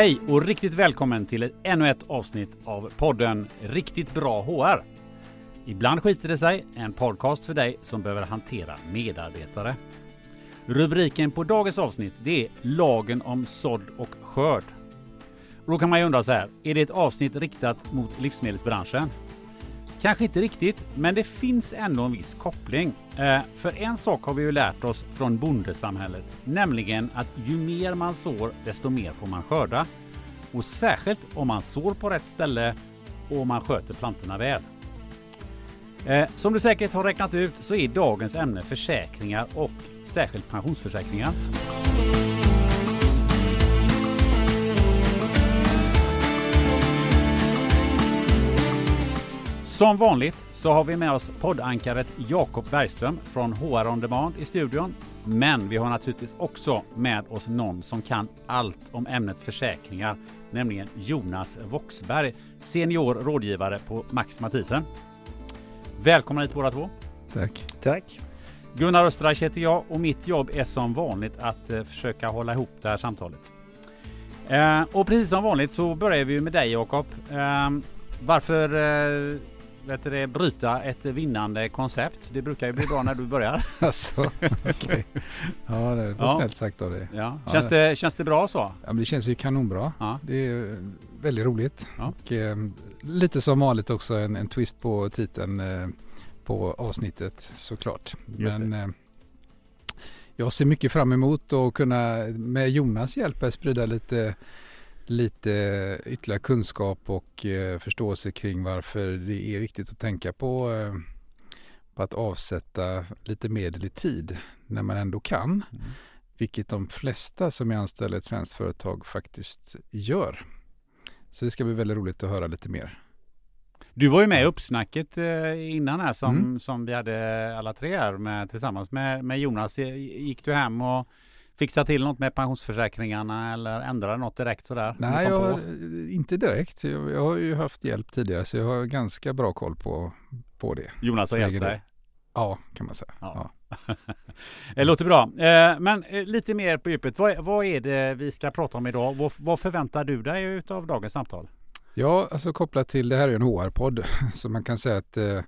Hej och riktigt välkommen till ett, ännu ett avsnitt av podden Riktigt bra HR. Ibland skiter det sig, en podcast för dig som behöver hantera medarbetare. Rubriken på dagens avsnitt det är Lagen om sådd och skörd. Och då kan man ju undra så här, är det ett avsnitt riktat mot livsmedelsbranschen? Kanske inte riktigt, men det finns ändå en viss koppling. Eh, för en sak har vi ju lärt oss från bondesamhället, nämligen att ju mer man sår, desto mer får man skörda. Och särskilt om man sår på rätt ställe och om man sköter plantorna väl. Eh, som du säkert har räknat ut så är dagens ämne försäkringar och särskilt pensionsförsäkringar. Som vanligt så har vi med oss poddankaret Jakob Bergström från HR On Demand i studion. Men vi har naturligtvis också med oss någon som kan allt om ämnet försäkringar, nämligen Jonas Voxberg, senior rådgivare på Max Mathisen. Välkomna hit båda två. Tack. Tack. Gunnar Österreich heter jag och mitt jobb är som vanligt att eh, försöka hålla ihop det här samtalet. Eh, och precis som vanligt så börjar vi med dig Jakob. Eh, varför vet du, bryta ett vinnande koncept? Det brukar ju bli bra när du börjar. Alltså, okej. Ja, det var Ja. snällt sagt av dig. Ja. Ja, Känns, det, känns det bra så? Ja, men det känns ju kanonbra. Ja. Det är väldigt roligt. Och, eh, lite som vanligt också en, en twist på titeln eh, på avsnittet såklart. Just Men eh, jag ser mycket fram emot att kunna med Jonas hjälp sprida lite lite ytterligare kunskap och eh, förståelse kring varför det är viktigt att tänka på, eh, på att avsätta lite medel i tid när man ändå kan. Mm. Vilket de flesta som är anställda i ett svenskt företag faktiskt gör. Så det ska bli väldigt roligt att höra lite mer. Du var ju med i uppsnacket eh, innan här som, Mm. som vi hade alla tre här med, tillsammans med, med Jonas. Eh, Gick du hem och fixade till något med pensionsförsäkringarna eller ändrade något direkt sådär? Nej, jag, inte direkt. Jag, jag har ju haft hjälp tidigare så jag har ganska bra koll på, på det. Jonas har hjälpt dig. Ja, kan man säga. Ja. Ja. Det låter bra. Eh, Men eh, lite mer på djupet. Vad, vad är det vi ska prata om idag? Vad, vad förväntar du dig utav dagens samtal? Ja, alltså kopplat till det här är ju en HR-podd så man kan säga att eh,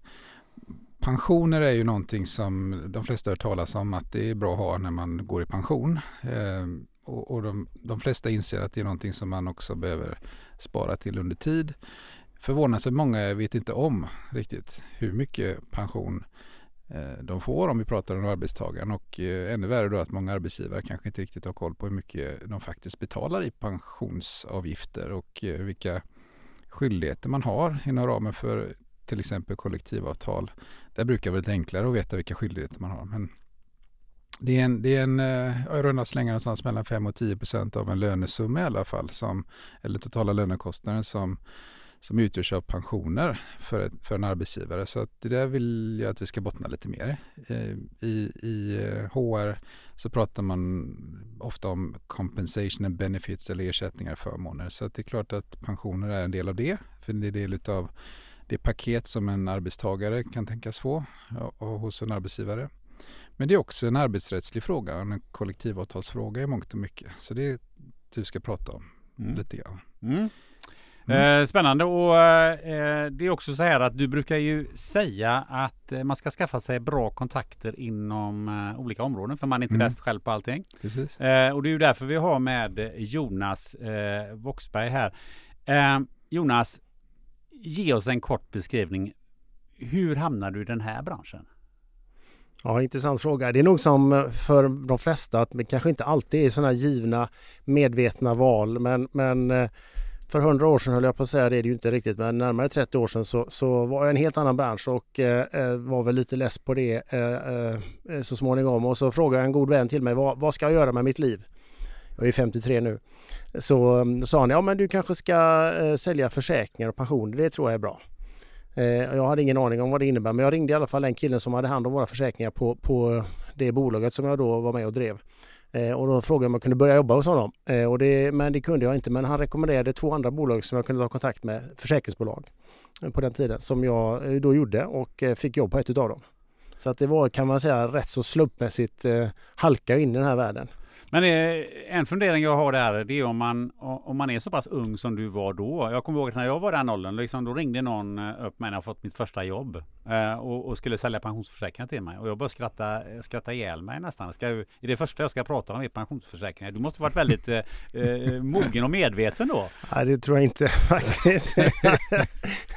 pensioner är ju någonting som de flesta har talas om att det är bra att ha när man går i pension. Eh, och och de, de flesta inser att det är någonting som man också behöver spara till under tid. Förvånansvärt många vet inte om riktigt hur mycket pension eh, de får om vi pratar om arbetstagaren och eh, ännu värre då att många arbetsgivare kanske inte riktigt har koll på hur mycket de faktiskt betalar i pensionsavgifter och eh, vilka skyldigheter man har inom ramen för till exempel kollektivavtal. Där brukar det vara lite enklare att veta vilka skyldigheter man har. Men det är en, det är en eh, i runda slängar någonstans mellan 5 och 10 procent av en lönesumma i alla fall, som, eller totala lönekostnaden som, som utgörs av pensioner för, ett, för en arbetsgivare. Så att det där vill jag att vi ska bottna lite mer. I, i HR eh, så pratar man ofta om compensation and benefits eller ersättningar och förmåner. Så att det är klart att pensioner är en del av det. För det är en del av det paket som en arbetstagare kan tänkas få hos en arbetsgivare. Men det är också en arbetsrättslig fråga, en kollektivavtalsfråga i mångt och mycket. Så det är det vi ska prata om Mm. lite grann. Mm. Mm. Eh, spännande och eh, det är också så här att du brukar ju säga att eh, man ska skaffa sig bra kontakter inom eh, olika områden för man är inte Mm. bäst själv på allting. Precis. Eh, och det är ju därför vi har med Jonas eh, Voxberg här. Eh, Jonas, ge oss en kort beskrivning. Hur hamnar du i den här branschen? Ja, intressant fråga. Det är nog som för de flesta att det kanske inte alltid är sådana givna medvetna val. Men, men eh, för hundra år sedan höll jag på att säga det, är det ju inte riktigt, men närmare 30 år sedan så, så var jag i en helt annan bransch och eh, eh, var väl lite less på det eh, eh, så småningom. Och så frågade jag en god vän till mig, vad, vad ska jag göra med mitt liv? Jag är 53 nu. Så mm, sa han, ja men du kanske ska eh, sälja försäkringar och pensioner, det tror jag är bra. Eh, jag hade ingen aning om vad det innebär men jag ringde i alla fall den killen som hade hand om våra försäkringar på, på det bolaget som jag då var med och drev. Eh, och då frågade jag om jag kunde börja jobba hos honom. Och det, men det kunde jag inte. Men han rekommenderade två andra bolag som jag kunde ta kontakt med, försäkringsbolag på den tiden som jag då gjorde och fick jobb på ett utav dem. Så att det var kan man säga rätt så slumpmässigt eh, halka in i den här världen. Men eh, en fundering jag har där, det är om man, om man är så pass ung som du var då. Jag kommer ihåg att när jag var den åldern, liksom, då ringde någon eh, upp mig när jag fått mitt första jobb eh, och, och, skulle sälja pensionsförsäkringar till mig. Och jag började skratta, skratta ihjäl mig nästan. Ska, är det första jag ska prata om är pensionsförsäkringar? Du måste varit väldigt eh, eh, mogen och medveten då? Nej, det tror jag inte faktiskt.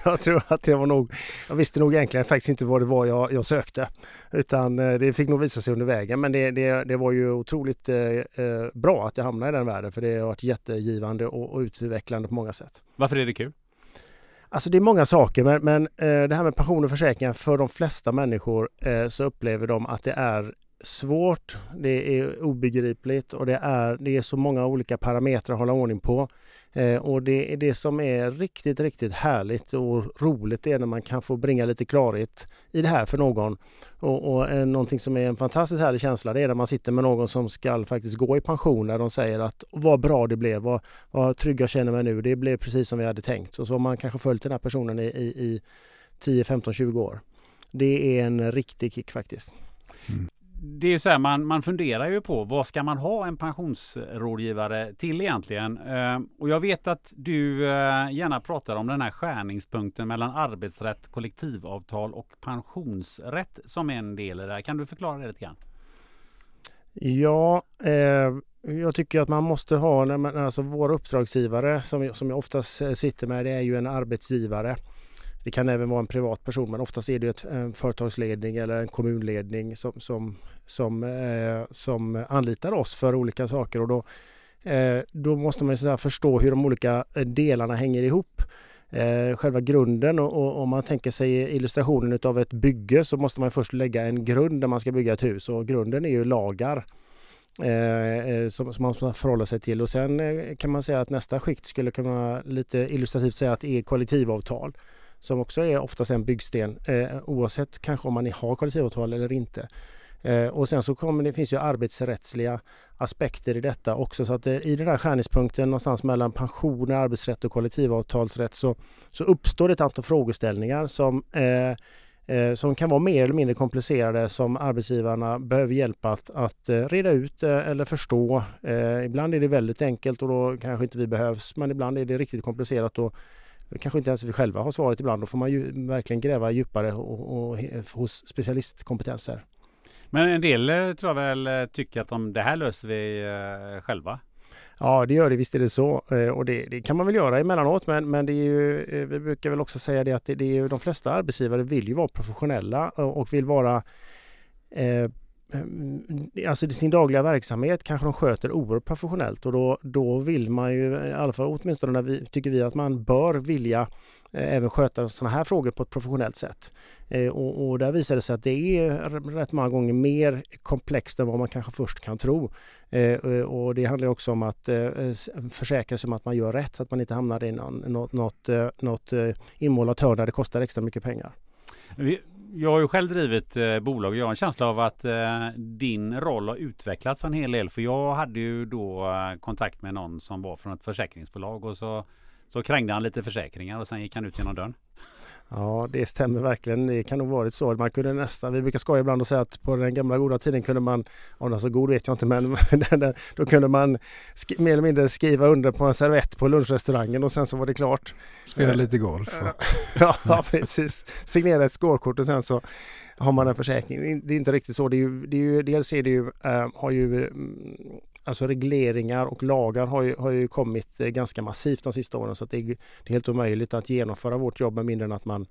jag tror att jag var nog, jag visste nog egentligen faktiskt inte vad det var jag, jag sökte. Utan det fick nog visa sig under vägen. Men det, det, det var ju otroligt eh, bra att jag hamnade i den världen för det har varit jättegivande och, och utvecklande på många sätt. Varför är det kul? Alltså det är många saker men, men eh, det här med pension och försäkringar för de flesta människor eh, så upplever de att det är svårt, det är obegripligt och det är, det är så många olika parametrar att hålla ordning på. Eh, och det är det som är riktigt, riktigt härligt och roligt det är när man kan få bringa lite klarhet i det här för någon. Och, och eh, någonting som är en fantastiskt härlig känsla det är när man sitter med någon som ska faktiskt gå i pension när de säger att vad bra det blev, vad, vad trygg jag känner mig nu, det blev precis som vi hade tänkt. Och så har man kanske följt den här personen i, i, i 10, 15, 20 år. Det är en riktig kick faktiskt. Mm det är ju så här, man, man funderar ju på vad ska man ha en pensionsrådgivare till egentligen? Eh, och jag vet att du eh, gärna pratar om den här skärningspunkten mellan arbetsrätt, kollektivavtal och pensionsrätt som en del i det här. Kan du förklara det lite grann? Ja, eh, jag tycker att man måste ha, alltså våra uppdragsgivare som, som jag oftast eh, sitter med, det är ju en arbetsgivare det kan även vara en privatperson men oftast är det ett, en företagsledning eller en kommunledning som, som, som, eh, som anlitar oss för olika saker och då, eh, då måste man så förstå hur de olika eh, delarna hänger ihop. Eh, själva grunden och, och om man tänker sig illustrationen utav ett bygge så måste man först lägga en grund när man ska bygga ett hus och grunden är ju lagar. Eh, eh som, som man måste förhålla sig till och sen eh, kan man säga att nästa skikt skulle kunna lite illustrativt säga att det är kollektivavtal som också är oftast en byggsten eh, oavsett kanske om man har kollektivavtal eller inte. Eh, och sen så kommer det finns ju arbetsrättsliga aspekter i detta också så att det, i den här skärningspunkten någonstans mellan pensioner, arbetsrätt och kollektivavtalsrätt så, så uppstår det ett antal frågeställningar som eh, eh som kan vara mer eller mindre komplicerade som arbetsgivarna behöver hjälp att, att eh, reda ut eh, eller förstå. Eh, ibland är det väldigt enkelt och då kanske inte vi behövs men ibland är det riktigt komplicerat och kanske inte ens vi själva har svaret ibland. Då får man ju verkligen gräva djupare och, och, hos specialistkompetenser. Men en del eh, tror jag väl eh, tycker att om det här löser vi eh, själva. Ja, det gör det. Visst är det så. Och det, det, kan man väl göra emellanåt. Men, men det är ju, vi brukar väl också säga det att det, det är ju, de flesta arbetsgivare vill ju vara professionella och vill vara Eh, Ehm, alltså sin dagliga verksamhet kanske de sköter oerhört professionellt och då, då vill man ju, i alla fall åtminstone vi, tycker vi att man bör vilja eh, även sköta sådana här frågor på ett professionellt sätt. Eh, och, och, där visar det sig att det är rätt många gånger mer komplext än vad man kanske först kan tro. Eh, eh och det handlar också om att eh, försäkra sig om att man gör rätt så att man inte hamnar i någon, något, något, eh, något eh, inmålat hörn där det kostar extra mycket pengar. Jag har ju själv drivit eh, bolag och jag har en känsla av att eh, din roll har utvecklats en hel del. För jag hade ju då eh, kontakt med någon som var från ett försäkringsbolag och så, så krängde han lite försäkringar och sen gick han ut genom dörren. Ja, det stämmer verkligen. Det kan nog varit så. Man kunde nästan, vi brukar skoja ibland och säga att på den gamla goda tiden kunde man, om den så god vet jag inte, men då kunde man mer eller mindre skriva under på en servett på lunchrestaurangen och sen så var det klart. Spela eh, lite golf. ja, precis. Signera ett skålkort och sen så har man en försäkring. Det är inte riktigt så. Det är ju, det är ju, dels är det ju, äh, har ju mm, alltså regleringar och lagar har ju, har ju kommit eh, ganska massivt de sista åren så att det, är, det är helt omöjligt att genomföra vårt jobb med mindre än att man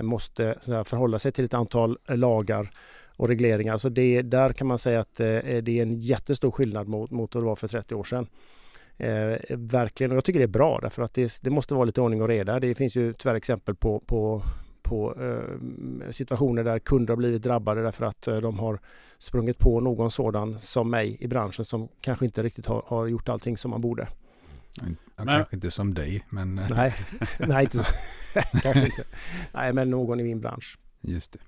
måste eh, här, förhålla sig till ett antal eh, lagar och regleringar. Så det, där kan man säga att det är en jättestor skillnad mot, mot vad det var för 30 år sedan. Eh, verkligen, och jag tycker det är bra därför att det, det, måste vara lite ordning och reda. Det finns ju tyvärr exempel på, på på eh, situationer där kunder har blivit drabbade därför att eh, de har sprungit på någon sådan som mig i branschen som kanske inte riktigt har, har gjort allting som man borde. Ja, kanske inte som dig, men... Eh, nej, nej inte så. kanske inte. Nej, men någon i min bransch. Just det.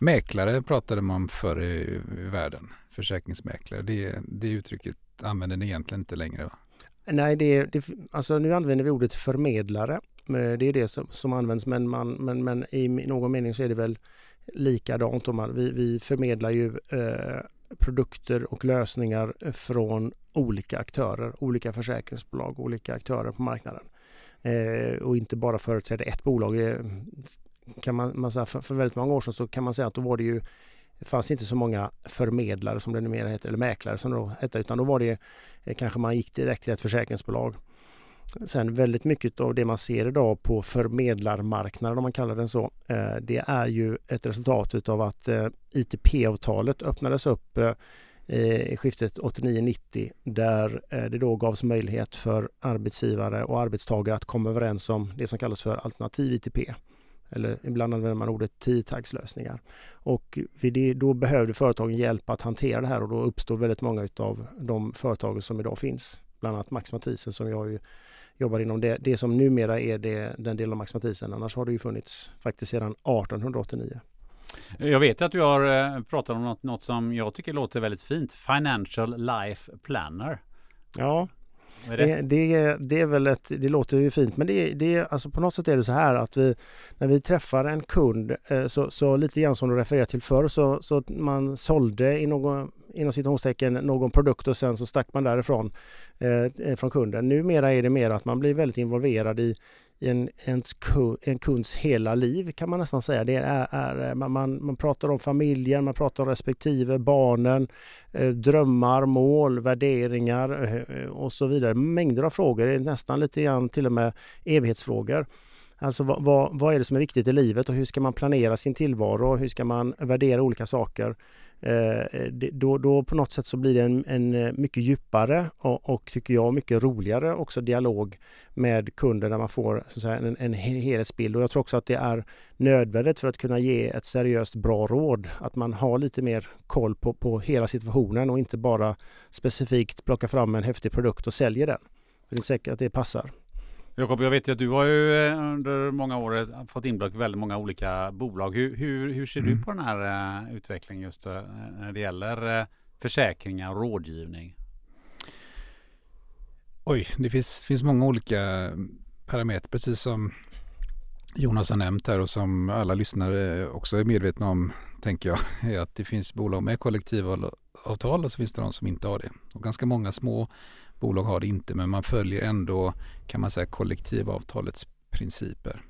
Mäklare pratade man om förr i, i världen. Försäkringsmäklare. Det, det uttrycket använder ni egentligen inte längre va? Nej, det, det, alltså nu använder vi ordet förmedlare Eh, det är det som, som används men, man, men, men i någon mening så är det väl likadant. Man, vi, vi förmedlar ju eh, produkter och lösningar från olika aktörer, olika försäkringsbolag, olika aktörer på marknaden. Eh, och inte bara företräder ett bolag. Det kan man, man säga, för, för väldigt många år sedan så kan man säga att då var det ju det fanns inte så många förmedlare som det numera heter, eller mäklare som det då hette, utan då var det eh, kanske man gick direkt till ett försäkringsbolag. Sen väldigt mycket av det man ser idag på förmedlarmarknaden om man kallar den så, eh, det är ju ett resultat utav att eh, ITP-avtalet öppnades upp eh, i skiftet 89-90 där det då gavs möjlighet för arbetsgivare och arbetstagare att komma överens om det som kallas för alternativ ITP eller ibland använder man ordet tiotagslösningar. Och det, då behövde företagen hjälp att hantera det här och då uppstod väldigt många av de företagen som idag finns. Bland annat Max Mathisen som jag ju jobbar inom det, det som numera är det, den delen av Max Mathisen. Annars har det ju funnits faktiskt sedan 1889. Jag vet att du har eh, pratat om något, något som jag tycker låter väldigt fint. Financial Life Planner. Ja, det? Det, det, är väl ett, det låter ju fint men det, det alltså på något sätt är det så här att vi när vi träffar en kund eh, så, så lite grann som du refererar till förr så, så man sålde i någon, inom citationstecken någon produkt och sen så stack man därifrån eh, från kunden. Numera är det mer att man blir väldigt involverad i en, en, en kunds hela liv kan man nästan säga. Det är, är eh, man, man, pratar om familjen, man pratar om respektive barnen, eh, drömmar, mål, värderingar eh, eh och så vidare. Mängder av frågor, nästan lite grann till och med evighetsfrågor. Alltså vad, vad, vad, är det som är viktigt i livet och hur ska man planera sin tillvaro? Hur ska man värdera olika saker? Eh, eh då, då på något sätt så blir det en, en eh, mycket djupare och, och, tycker jag mycket roligare också dialog med kunden där man får så säga, en, en helhetsbild. Och jag tror också att det är nödvändigt för att kunna ge ett seriöst bra råd. Att man har lite mer koll på, på hela situationen och inte bara specifikt plocka fram en häftig produkt och säljer den. det är inte säkert att det passar. Jakob, jag vet ju att du har ju eh, under många år eh, fått inblick i väldigt många olika bolag. Hur, hur, hur ser mm. du på den här uh, utvecklingen just när det gäller försäkringar och rådgivning? Oj, det finns, finns många olika parametrar, precis som Jonas har nämnt här och som alla lyssnare också är medvetna om, tänker jag, är att det finns bolag med kollektivavtal och så finns det de som inte har det. Och ganska många små bolag har det inte, men man följer ändå kan man säga kollektivavtalets principer.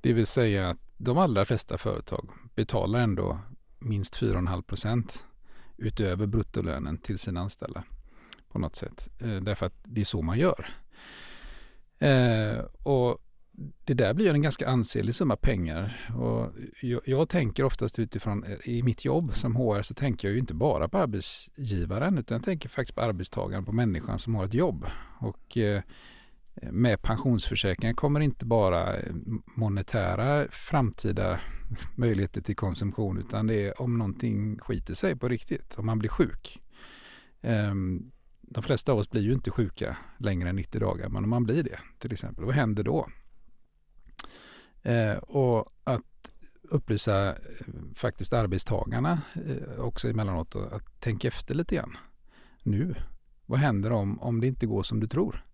Det vill säga att de allra flesta företag betalar ändå minst 4,5 procent utöver bruttolönen till sina anställda på något sätt. Eh, därför att det är så man gör. Eh, och det där blir en ganska ansenlig summa pengar. Och jag, jag, tänker oftast utifrån, eh, i mitt jobb som HR så tänker jag ju inte bara på arbetsgivaren utan jag tänker faktiskt på arbetstagaren, på människan som har ett jobb. Och eh, med pensionsförsäkringen kommer inte bara eh, monetära framtida möjligheter till konsumtion utan det är om någonting skiter sig på riktigt, om man blir sjuk. Eh, de flesta av oss blir ju inte sjuka längre än 90 dagar, men om man blir det till exempel, vad händer då? Eh, och att upplysa eh, faktiskt arbetstagarna eh, också emellanåt att tänka efter lite grann. Nu, vad händer om, om det inte går som du tror?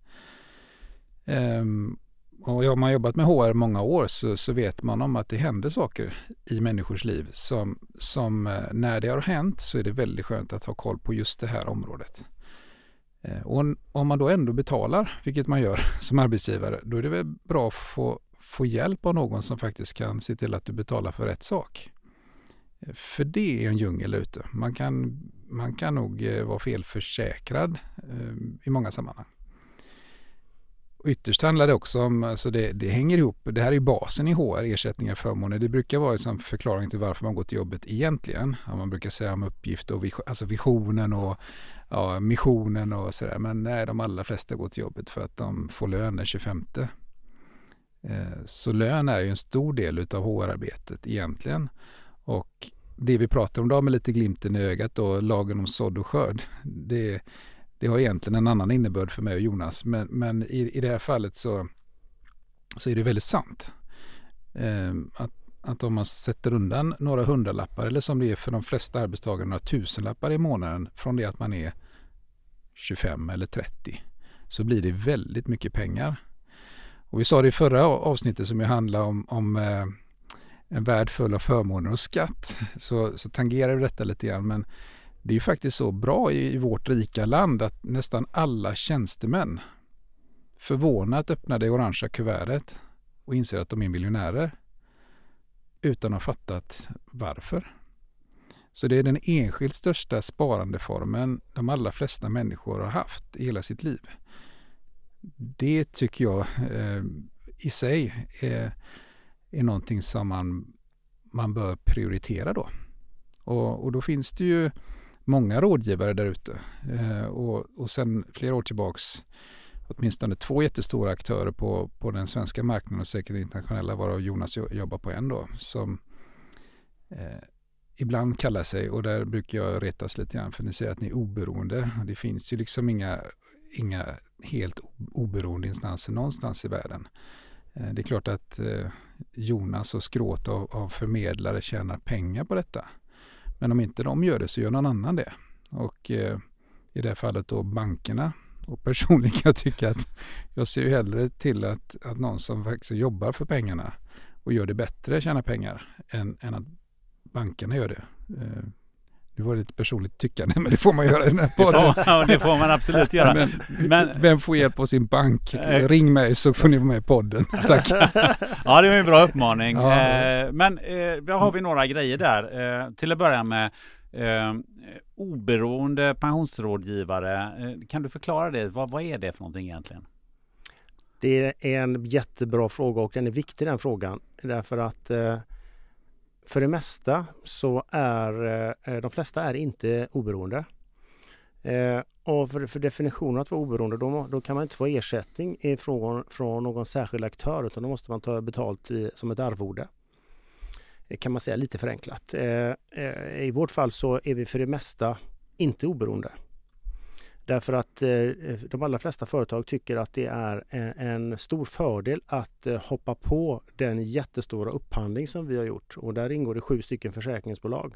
Um, och har man jobbat med HR många år så, så, vet man om att det händer saker i människors liv som, som eh, när det har hänt så är det väldigt skönt att ha koll på just det här området. Eh, och om man då ändå betalar, vilket man gör som arbetsgivare, då är det väl bra att få få hjälp av någon som faktiskt kan se till att du betalar för rätt sak. För det är en djungel ute. Man kan, man kan nog eh, vara felförsäkrad eh, i många sammanhang. Och ytterst handlar det också om, alltså det, det hänger ihop, det här är basen i HR, ersättningar och förmåner. Det brukar vara en förklaring till varför man går till jobbet egentligen. Ja, man brukar säga om uppgift och vision, alltså visionen och ja, missionen och sådär. Men nej, de allra flesta går till jobbet för att de får lön den 25 Eh, så lön är ju en stor del utav HR-arbetet egentligen. Och det vi pratar om idag med lite glimten i ögat då, lagen om sådd och skörd, det, det har egentligen en annan innebörd för mig och Jonas. Men, men i, i det här fallet så, så är det väldigt sant. Eh, att, att om man sätter undan några hundralappar eller som det är för de flesta arbetstagare några tusenlappar i månaden från det att man är 25 eller 30 så blir det väldigt mycket pengar och vi sa det i förra avsnittet som ju handlade om, om eh, en värld full av förmåner och skatt. Så, så tangerar detta lite grann. Men Det är ju faktiskt så bra i, i vårt rika land att nästan alla tjänstemän förvånat öppnar det orangea kuvertet och inser att de är miljonärer utan att ha fattat varför. Så det är den enskilt största sparandeformen de allra flesta människor har haft i hela sitt liv. Det tycker jag eh, i sig är, är någonting som man, man bör prioritera då. Och, och då finns det ju många rådgivare där ute. Eh, och, och sen flera år tillbaks åtminstone två jättestora aktörer på, på den svenska marknaden och säkert internationella, varav Jonas jobbar på en då, som eh, ibland kallar sig, och där brukar jag retas lite grann, för ni säger att ni är oberoende. Det finns ju liksom inga, inga helt oberoende instanser någonstans i världen. Eh, det är klart att eh, Jonas och skråt av, av förmedlare tjänar pengar på detta. Men om inte de gör det så gör någon annan det. Och eh, i det här fallet då bankerna. Och personligen kan jag tycka att jag ser ju hellre till att, att någon som faktiskt jobbar för pengarna och gör det bättre tjänar pengar än, än att bankerna gör det. Eh, nu var det lite personligt tyckande, men det får man göra i den här podden. Ja, det får man absolut göra. Men, men, vem får hjälp av sin bank? Eh. Ring mig så får ni vara med i podden. Tack. ja, det var en bra uppmaning. Ja. Eh, men då har vi några grejer där. Till att börja med oberoende pensionsrådgivare. Kan du förklara det? Vad, vad är det för någonting egentligen? Det är en jättebra fråga och den är viktig den frågan. Därför att för det mesta så är eh, eh, de flesta är inte oberoende. Eh, och för, för definitionen att vara oberoende då, då kan man inte få ersättning ifrån, från någon särskild aktör utan då måste man ta betalt i, som ett arvode. Det kan man säga lite förenklat. I vårt fall så är vi för det mesta inte oberoende. Därför att eh, de allra flesta företag tycker att det är en, stor fördel att eh, hoppa på den jättestora upphandling som vi har gjort. Och där ingår det sju stycken försäkringsbolag.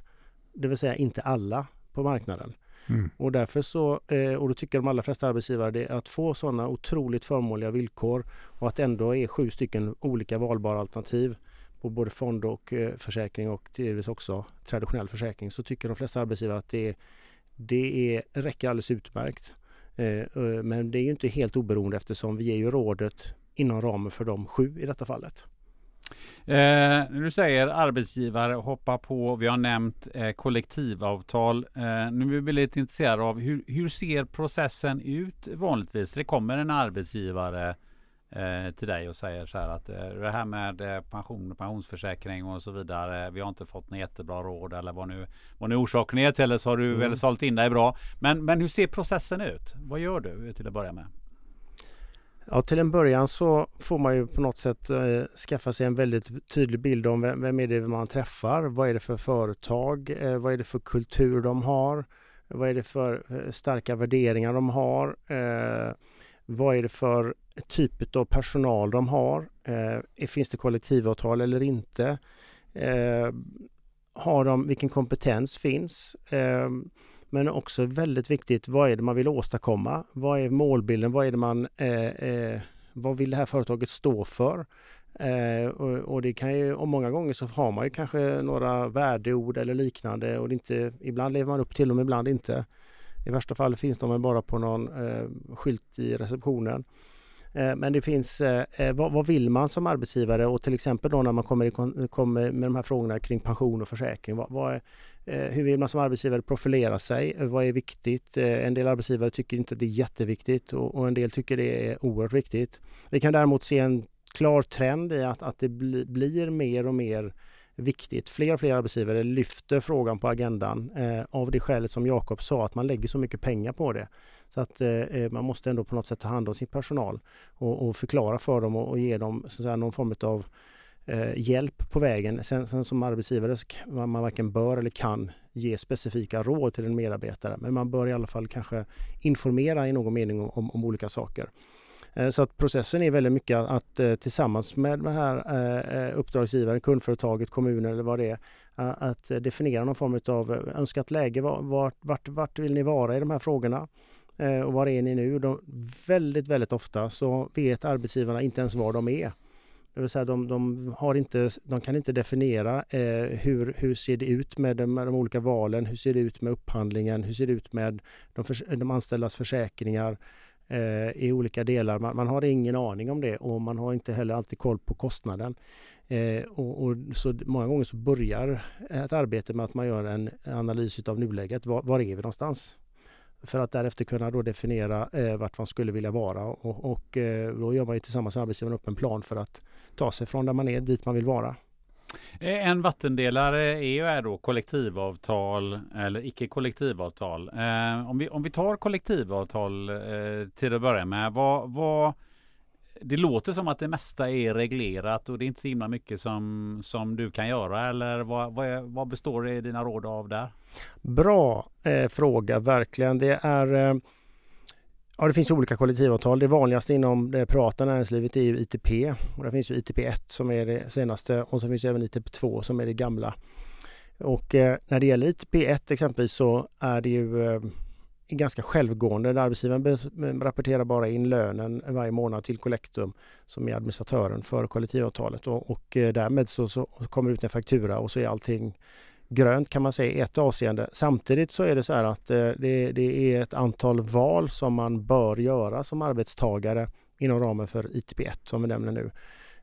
Det vill säga inte alla på marknaden. Mm. Och därför så, eh, och då tycker de allra flesta arbetsgivare det att få sådana otroligt förmånliga villkor och att ändå är sju stycken olika valbara alternativ på både fond och försäkring och delvis också traditionell försäkring så tycker de flesta arbetsgivare att det är det är, räcker alldeles utmärkt. Eh, eh, men det är ju inte helt oberoende eftersom vi ger ju rådet inom ramen för de sju i detta fallet. Eh, du säger arbetsgivare hoppa på, vi har nämnt eh, kollektivavtal. Eh, nu är vi lite intresserade av hur, hur ser processen ut vanligtvis? Det kommer en arbetsgivare eh, till dig och säger så här att eh, det här med eh, pension och pensionsförsäkring och så vidare. Vi har inte fått något jättebra råd eller vad nu, vad nu orsaken är till eller så har du mm. väl sålt in dig bra. Men, men hur ser processen ut? Vad gör du till att börja med? Ja, till en början så får man ju på något sätt eh, skaffa sig en väldigt tydlig bild om vem, vem är det man träffar? Vad är det för företag? Eh, vad är det för kultur de har? Vad är det för eh, starka värderingar de har? Eh, vad är det för typ av personal de har? Eh, finns det kollektivavtal eller inte? Eh, har de, vilken kompetens finns? Eh, men också väldigt viktigt, vad är det man vill åstadkomma? Vad är målbilden? Vad är det man eh, eh, vad vill det här företaget stå för? Eh, och, och, det kan ju, och många gånger så har man ju kanske några värdeord eller liknande och det inte, ibland lever man upp till dem, ibland inte. I värsta fall finns de bara på någon eh, skylt i receptionen. Eh, men det finns, eh, eh, vad, vad, vill man som arbetsgivare och till exempel då när man kommer, i, kommer med de här frågorna kring pension och försäkring. Vad, vad är, eh, hur vill man som arbetsgivare profilera sig? Eh, vad är viktigt? En del arbetsgivare tycker inte det är jätteviktigt och, och en del tycker det är oerhört viktigt. Vi kan däremot se en klar trend i att, att det bli, blir mer och mer viktigt. Fler och fler arbetsgivare lyfter frågan på agendan eh, av det skälet som Jakob sa att man lägger så mycket pengar på det. Så att eh, eh man måste ändå på något sätt ta hand om sin personal och, och förklara för dem och, och ge dem så säga, någon form av eh, hjälp på vägen. Sen, sen som arbetsgivare så man, man varken bör eller kan ge specifika råd till en medarbetare. Men man bör i alla fall kanske informera i någon mening om, om olika saker. Eh, så att processen är väldigt mycket att eh, tillsammans med den här eh, uppdragsgivaren, kundföretaget, kommunen eller vad det är, att definiera någon form av önskat läge. Vart, vart, vart vill ni vara i de här frågorna? Och var är ni nu? De, väldigt, väldigt ofta så vet arbetsgivarna inte ens var de är. Det vill säga de, de, har inte, de kan inte definiera eh, hur, hur ser det ut med de, med de, olika valen, hur ser det ut med upphandlingen, hur ser det ut med de, för, de anställdas försäkringar Eh, i olika delar. Man, man, har ingen aning om det och man har inte heller alltid koll på kostnaden. Eh, och, och, så många gånger så börjar ett arbete med att man gör en analys av nuläget. Var, var är vi någonstans? för att därefter kunna då definiera eh, vart man skulle vilja vara och, och eh, då gör man ju tillsammans med arbetsgivaren upp en plan för att ta sig från där man är dit man vill vara. Eh, en vattendelare är ju är då kollektivavtal eller icke kollektivavtal. Eh, om, vi, om vi tar kollektivavtal eh, till att börja med, vad, vad det låter som att det mesta är reglerat och det är inte så himla mycket som, som du kan göra eller vad, vad, är, vad består det i dina råd av där? Bra eh, fråga, verkligen. Det är eh, Ja, det finns olika kollektivavtal. Det vanligaste inom det privata näringslivet är ju ITP. Och det finns ju ITP 1 som är det senaste och så finns det även ITP 2 som är det gamla. Och eh, när det gäller ITP 1 exempelvis så är det ju eh, ganska självgående. Arbetsgivaren rapporterar bara in lönen varje månad till Collectum som är administratören för kollektivavtalet och, och eh, därmed så, så kommer det ut en faktura och så är allting grönt kan man säga i ett avseende. Samtidigt så är det så här att eh, det, det, är ett antal val som man bör göra som arbetstagare inom ramen för ITP1 som vi nämner nu.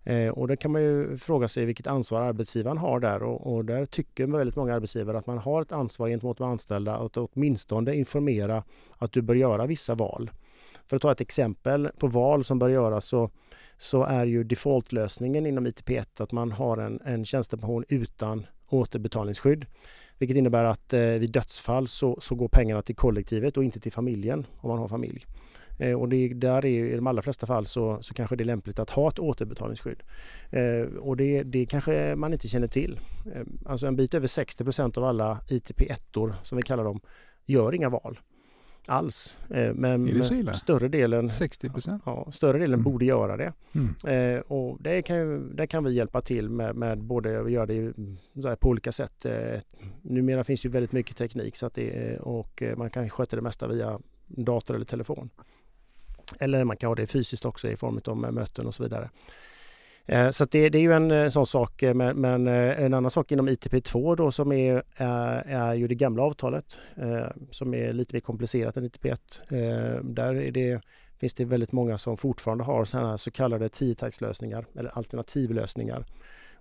Eh, och då kan man ju fråga sig vilket ansvar arbetsgivaren har där och, och, där tycker väldigt många arbetsgivare att man har ett ansvar gentemot de anställda att åtminstone informera att du bör göra vissa val. För att ta ett exempel på val som bör göras så, så är ju defaultlösningen inom ITP1 att man har en, en tjänstepension utan återbetalningsskydd. Vilket innebär att eh, vid dödsfall så, så går pengarna till kollektivet och inte till familjen om man har familj. Eh, och det, där är i de allra flesta fall så, så kanske det är lämpligt att ha ett återbetalningsskydd. Eh, och det, det kanske man inte känner till. Eh, alltså en bit över 60 procent av alla ITP-ettor som vi kallar dem gör inga val alls. Eh, men, större delen, 60 ja, större delen mm. borde göra det. Mm. Eh, och det kan, ju, det kan vi hjälpa till med, med både att göra det på olika sätt. Eh, numera finns ju väldigt mycket teknik så att det, och eh, man kan sköta det mesta via dator eller telefon. Eller man kan ha det fysiskt också i form av möten och så vidare. Eh, så det, det, är ju en eh, sån sak, eh, men, men en annan sak inom ITP2 då som är, är, är ju det gamla avtalet som är lite mer komplicerat än ITP1. Där är det, finns det väldigt många som fortfarande har sådana så kallade tiotaktslösningar eller alternativlösningar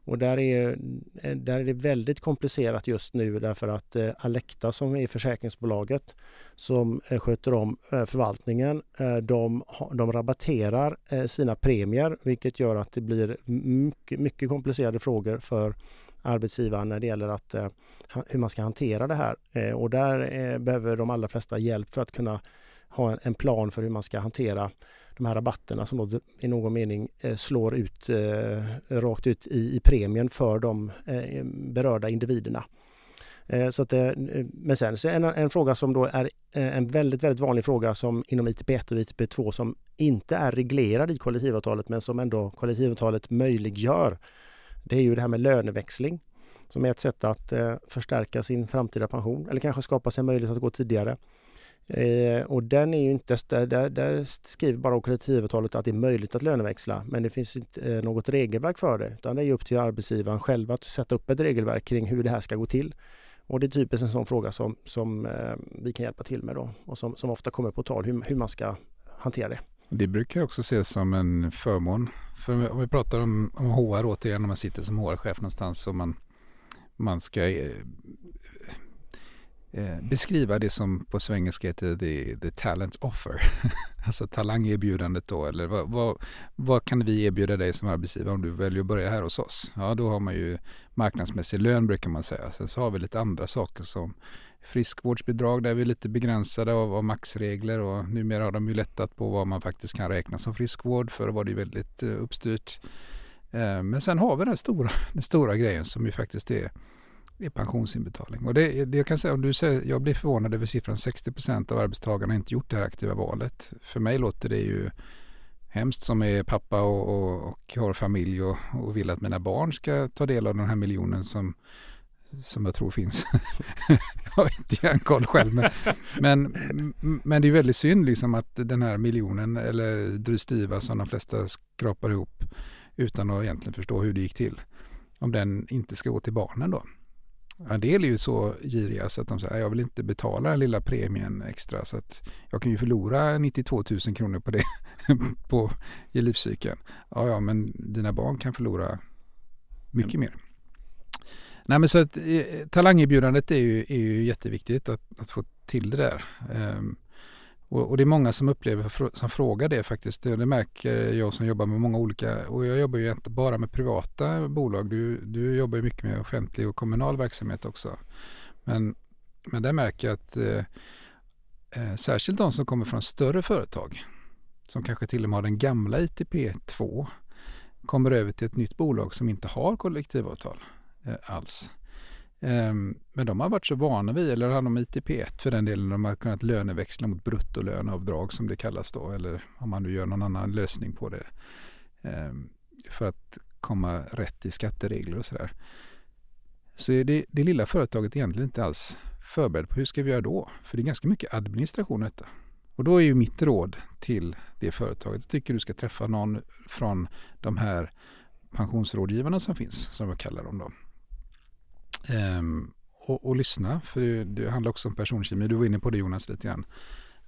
och där är, eh, där är det väldigt komplicerat just nu därför att eh, Alecta som är försäkringsbolaget som eh, sköter om eh, förvaltningen, eh, de, de rabatterar eh, sina premier vilket gör att det blir mycket, mycket komplicerade frågor för arbetsgivaren när det gäller att, hur man ska hantera det här. Och där behöver de allra flesta hjälp för att kunna ha en plan för hur man ska hantera de här rabatterna som då i någon mening eh, slår ut eh, rakt ut i, i premien för de eh, berörda individerna. Eh, så att, eh, men sen så en, en fråga som då är en väldigt, väldigt vanlig fråga som inom ITP1 och ITP2 som inte är reglerad i kollektivavtalet men som ändå kollektivavtalet möjliggör. Det är ju det här med löneväxling som är ett sätt att förstärka sin framtida pension eller kanske skapa sig en möjlighet att gå tidigare. Eh, och den är ju inte, där, där skriver bara kollektivavtalet att det är möjligt att löneväxla men det finns inte eh, något regelverk för det utan det är upp till arbetsgivaren själv att sätta upp ett regelverk kring hur det här ska gå till. Och det är typiskt en sån fråga som, som eh, vi kan hjälpa till med då och som, som ofta kommer på tal hur, hur man ska hantera det. Det brukar också ses som en förmån. För om vi pratar om, om HR återigen, om man sitter som HR-chef någonstans och man, man ska eh, eh, beskriva det som på svengelska heter the, the talent offer. alltså talangerbjudandet då. Eller vad, vad, vad, kan vi erbjuda dig som arbetsgivare om du väljer att börja här hos oss? Ja, då har man ju marknadsmässig lön brukar man säga. Sen så har vi lite andra saker som friskvårdsbidrag där vi är lite begränsade av, av maxregler och numera har de ju lättat på vad man faktiskt kan räkna som friskvård. Förr var det ju väldigt eh, uppstyrt. Eh, men sen har vi den stora, den stora grejen som ju faktiskt är i pensionsinbetalning. Och det, det jag kan säga, om du säger, jag blir förvånad över siffran 60% av arbetstagarna inte gjort det här aktiva valet. För mig låter det ju hemskt som är pappa och, och, och har familj och, och, vill att mina barn ska ta del av den här miljonen som, som jag tror finns. jag har inte järnkoll själv. Men, men, men, det är väldigt synd liksom att den här miljonen eller drystyva som de flesta skrapar ihop utan att egentligen förstå hur det gick till. Om den inte ska gå till barnen då. En del är ju så giriga så att de säger jag vill inte betala den lilla premien extra så att jag kan ju förlora 92 000 kronor på det på, i livscykeln. Ja, ja, men dina barn kan förlora mycket mm. mer. Nej, men så att eh, talangerbjudandet är ju, är ju jätteviktigt att, att få till det där. Um, och, och, det är många som upplever, som frågar det faktiskt. Det, det märker jag som jobbar med många olika, och jag jobbar ju inte bara med privata bolag. Du, du jobbar ju mycket med offentlig och kommunal verksamhet också. Men, men där märker jag att eh, eh särskilt de som kommer från större företag, som kanske till och med har den gamla ITP2, kommer över till ett nytt bolag som inte har kollektivavtal eh, alls. Ehm, men de har varit så vana vid, eller har de ITP1 för den delen, de har kunnat löneväxla mot bruttolöneavdrag som det kallas då, eller om man nu gör någon annan lösning på det. Ehm, för att komma rätt i skatteregler och sådär. Så är det, det lilla företaget egentligen inte alls förberedd på hur ska vi göra då? För det är ganska mycket administration detta. Och då är ju mitt råd till det företaget, jag tycker du ska träffa någon från de här pensionsrådgivarna som finns, som jag kallar dem då. Ehm, och, och, lyssna, för det, det, handlar också om personkemi. Du var inne på det Jonas lite grann.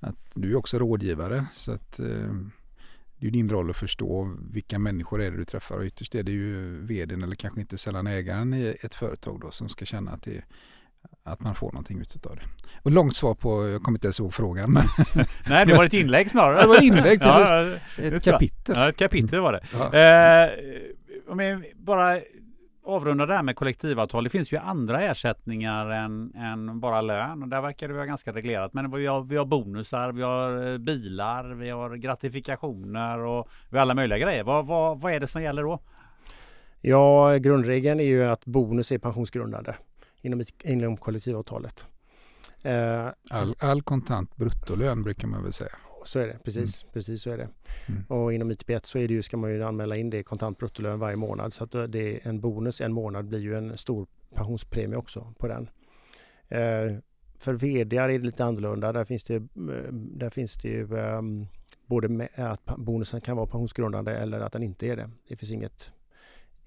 Att du är också rådgivare så att eh, det är din roll att förstå vilka människor är det du träffar och ytterst är det ju vdn eller kanske inte sällan ägaren i ett företag då som ska känna att, det, att man får någonting ut av det. Och långt svar på, jag kommer inte ens ihåg frågan. Men Nej, det var ett inlägg snarare. det var ett inlägg, precis. Ja, ett kapitel. Ja, ett kapitel var det. Ja. Eh, jag bara avrunda det här med kollektivavtal. Det finns ju andra ersättningar än, än bara lön och där verkar det vara ganska reglerat. Men vi har, vi har bonusar, vi har eh, bilar, vi har gratifikationer och vi har alla möjliga grejer. Vad, vad, vad är det som gäller då? Ja, grundregeln är ju att bonus är pensionsgrundande inom, inom kollektivavtalet. Eh, all, all kontant bruttolön brukar man väl säga så är det. Precis, mm. precis så är det. Mm. Och inom ITP1 så är det ju, ska man ju anmäla in det kontant bruttolön varje månad. Så att det är en bonus en månad blir ju en stor pensionspremie också på den. Eh, för VD är det lite annorlunda. Där finns det, eh, där finns det ju um, både med att bonusen kan vara pensionsgrundande eller att den inte är det. Det finns inget,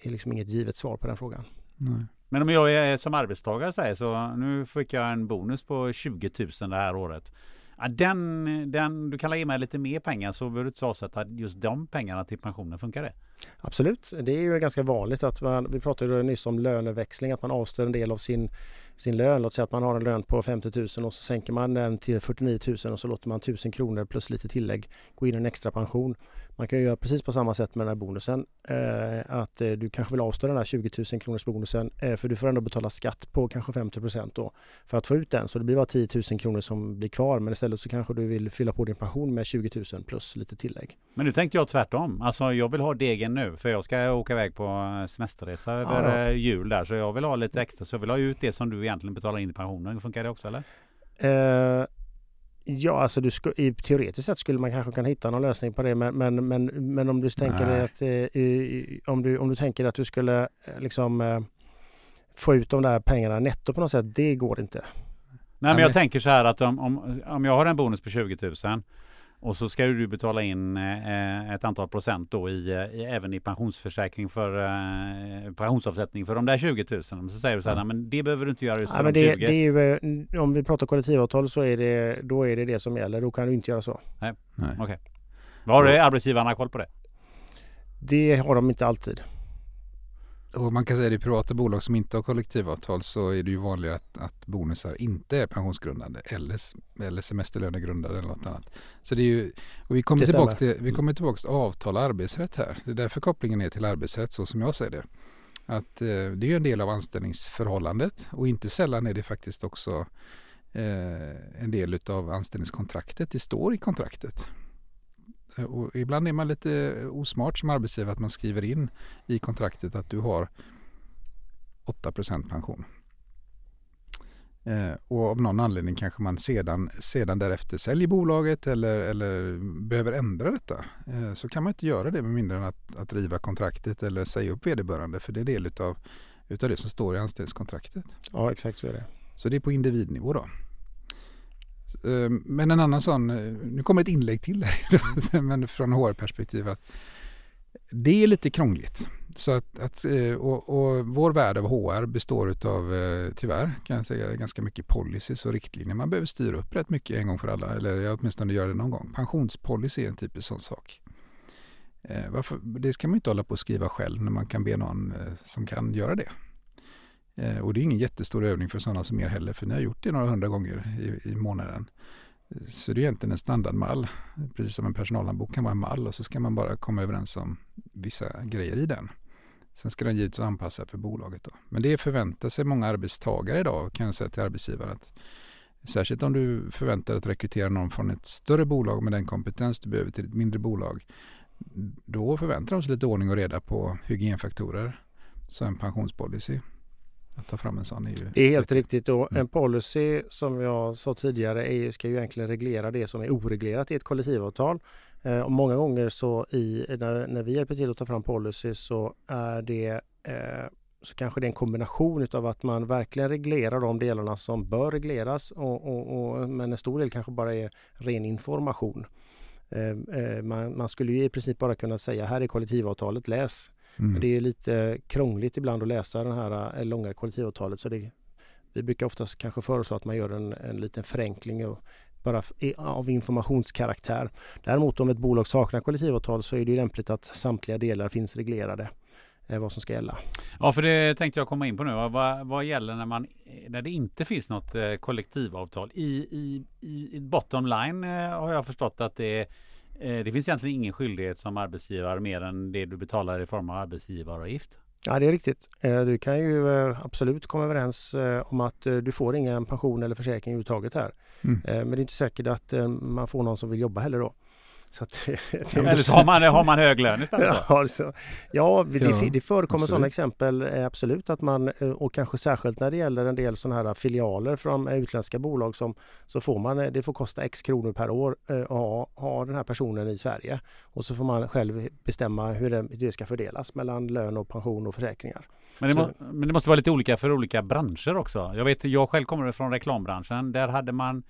är liksom inget givet svar på den frågan. Nej. Men om jag är som arbetstagare säger så nu fick jag en bonus på 20 000 det här året. Ja, den, den, du kan lägga med lite mer pengar så behöver du inte avsätta just de pengarna till pensionen. Funkar det? Absolut, det är ju ganska vanligt att man, vi pratade nyss om löneväxling, att man avstår en del av sin, sin lön. Låt säga att man har en lön på 50 000 och så sänker man den till 49 000 och så låter man 1000 kronor plus lite tillägg gå in i en extra pension. Man kan göra precis på samma sätt med den här bonusen. Eh, att eh, du kanske vill avstå den här 20 000 kronors bonusen eh, för du får ändå betala skatt på kanske 50 procent då för att få ut den. Så det blir bara 10 000 kronor som blir kvar men istället så kanske du vill fylla på din pension med 20 000 plus lite tillägg. Men nu tänkte jag tvärtom. Alltså jag vill ha degen nu för jag ska åka iväg på semesterresa över ja, ja. jul där så jag vill ha lite extra så jag vill ha ut det som du egentligen betalar in i pensionen. Funkar det också eller? Eh, Ja, alltså du sku, i, teoretiskt sett skulle man kanske kunna hitta någon lösning på det men, men, men, men om du tänker dig att eh, om, du, om du tänker att du skulle eh, liksom eh, få ut de där pengarna netto på något sätt, det går inte. Nej men jag tänker så här att om, om, om jag har en bonus på 20 000 och så ska du betala in eh, ett antal procent då i, i, även i pensionsförsäkring för eh, pensionsavsättning för de där 20 000. Så säger du så här, ja. men det behöver du inte göra just för ja, de det, 20. Det är ju, eh, om vi pratar kollektivavtal så är det, då är det det som gäller. Då kan du inte göra så. Nej, Nej. okej. Okay. Har arbetsgivarna koll på det? Det har de inte alltid och man kan säga att i privata bolag som inte har kollektivavtal så är det ju vanligare att, att bonusar inte är pensionsgrundande eller, eller semesterlönegrundande eller något annat. Så det är ju, och vi kommer, tillbaka till, vi kommer tillbaka till avtal och arbetsrätt här. Det är därför kopplingen är till arbetsrätt så som jag ser det. Att eh, det är en del av anställningsförhållandet och inte sällan är det faktiskt också eh, en del av anställningskontraktet. Det står i kontraktet. Och ibland är man lite osmart som arbetsgivare att man skriver in i kontraktet att du har 8% pension. Eh, och av någon anledning kanske man sedan, sedan därefter säljer bolaget eller, eller behöver ändra detta. Eh, så kan man inte göra det med mindre än att, att riva kontraktet eller säga upp vederbörande för det är del utav, utav det som står i anställningskontraktet. Ja exakt så är det. Så det är på individnivå då. Eh, men en annan sån, eh, nu kommer ett inlägg till här, men från HR-perspektiv. det är lite krångligt. Så att, att eh, och, och, vår värld av HR består av, tyvärr kan jag säga, ganska mycket policies och riktlinjer. Man behöver styra upp rätt mycket en gång för alla, eller åtminstone göra det någon gång. Pensionspolicy är en typisk sån sak. Varför, det ska man inte hålla på att skriva själv när man kan be någon som kan göra det. Eh, och det är ingen jättestor övning för sådana som er heller, för ni har gjort det några hundra gånger i, i månaden. Eh, så det är egentligen en standardmall, precis som en personalhandbok kan vara en mall och så ska man bara komma överens om vissa grejer i den. Sen ska den givetvis anpassas för bolaget. Då. Men det förväntar sig många arbetstagare idag kan jag säga till arbetsgivare att särskilt om du förväntar dig att rekrytera någon från ett större bolag med den kompetens du behöver till ett mindre bolag. Då förväntar de sig lite ordning och reda på hygienfaktorer. Så en pensionspolicy. Att ta fram en sån är ju... Det är helt riktigt och mm. en policy som jag sa tidigare är, ska ju egentligen reglera det som är oreglerat i ett kollektivavtal. Eh, och många gånger så i, när, när, vi hjälper till att ta fram policy så är det eh, så kanske det är en kombination av att man verkligen reglerar de delarna som bör regleras och, och, och men en stor del kanske bara är ren information. Eh, eh man, man, skulle ju i princip bara kunna säga här är kollektivavtalet, läs. Mm. Det är lite krångligt ibland att läsa det här eh, långa kollektivavtalet så det, vi brukar oftast kanske föreslå att man gör en, en liten förenkling och bara av informationskaraktär. Däremot om ett bolag saknar kollektivavtal så är det lämpligt att samtliga delar finns reglerade eh, vad som ska gälla. Ja, för det tänkte jag komma in på nu. Vad, vad gäller när, man, när det inte finns något eh, kollektivavtal? I, i, i bottom line har jag förstått att det, det finns egentligen ingen skyldighet som arbetsgivare mer än det du betalar i form av arbetsgivaravgift. Ja, det är riktigt. Du kan ju absolut komma överens om att du får ingen pension eller försäkring överhuvudtaget här. Mm. Eh, men det är inte säkert att eh, man får någon som vill jobba heller då. Så att, Eller så har man, har man hög lön istället? ja, så, ja, det, ja, det förekommer sådana exempel eh, absolut att man och kanske särskilt när det gäller en del sådana här filialer från utländska bolag som så får man det får kosta x kronor per år att ha, ha den här personen i Sverige och så får man själv bestämma hur det, hur det ska fördelas mellan lön och pension och försäkringar. Men det, må, men det, måste vara lite olika för olika branscher också. Jag vet, jag själv kommer från reklambranschen. Där hade man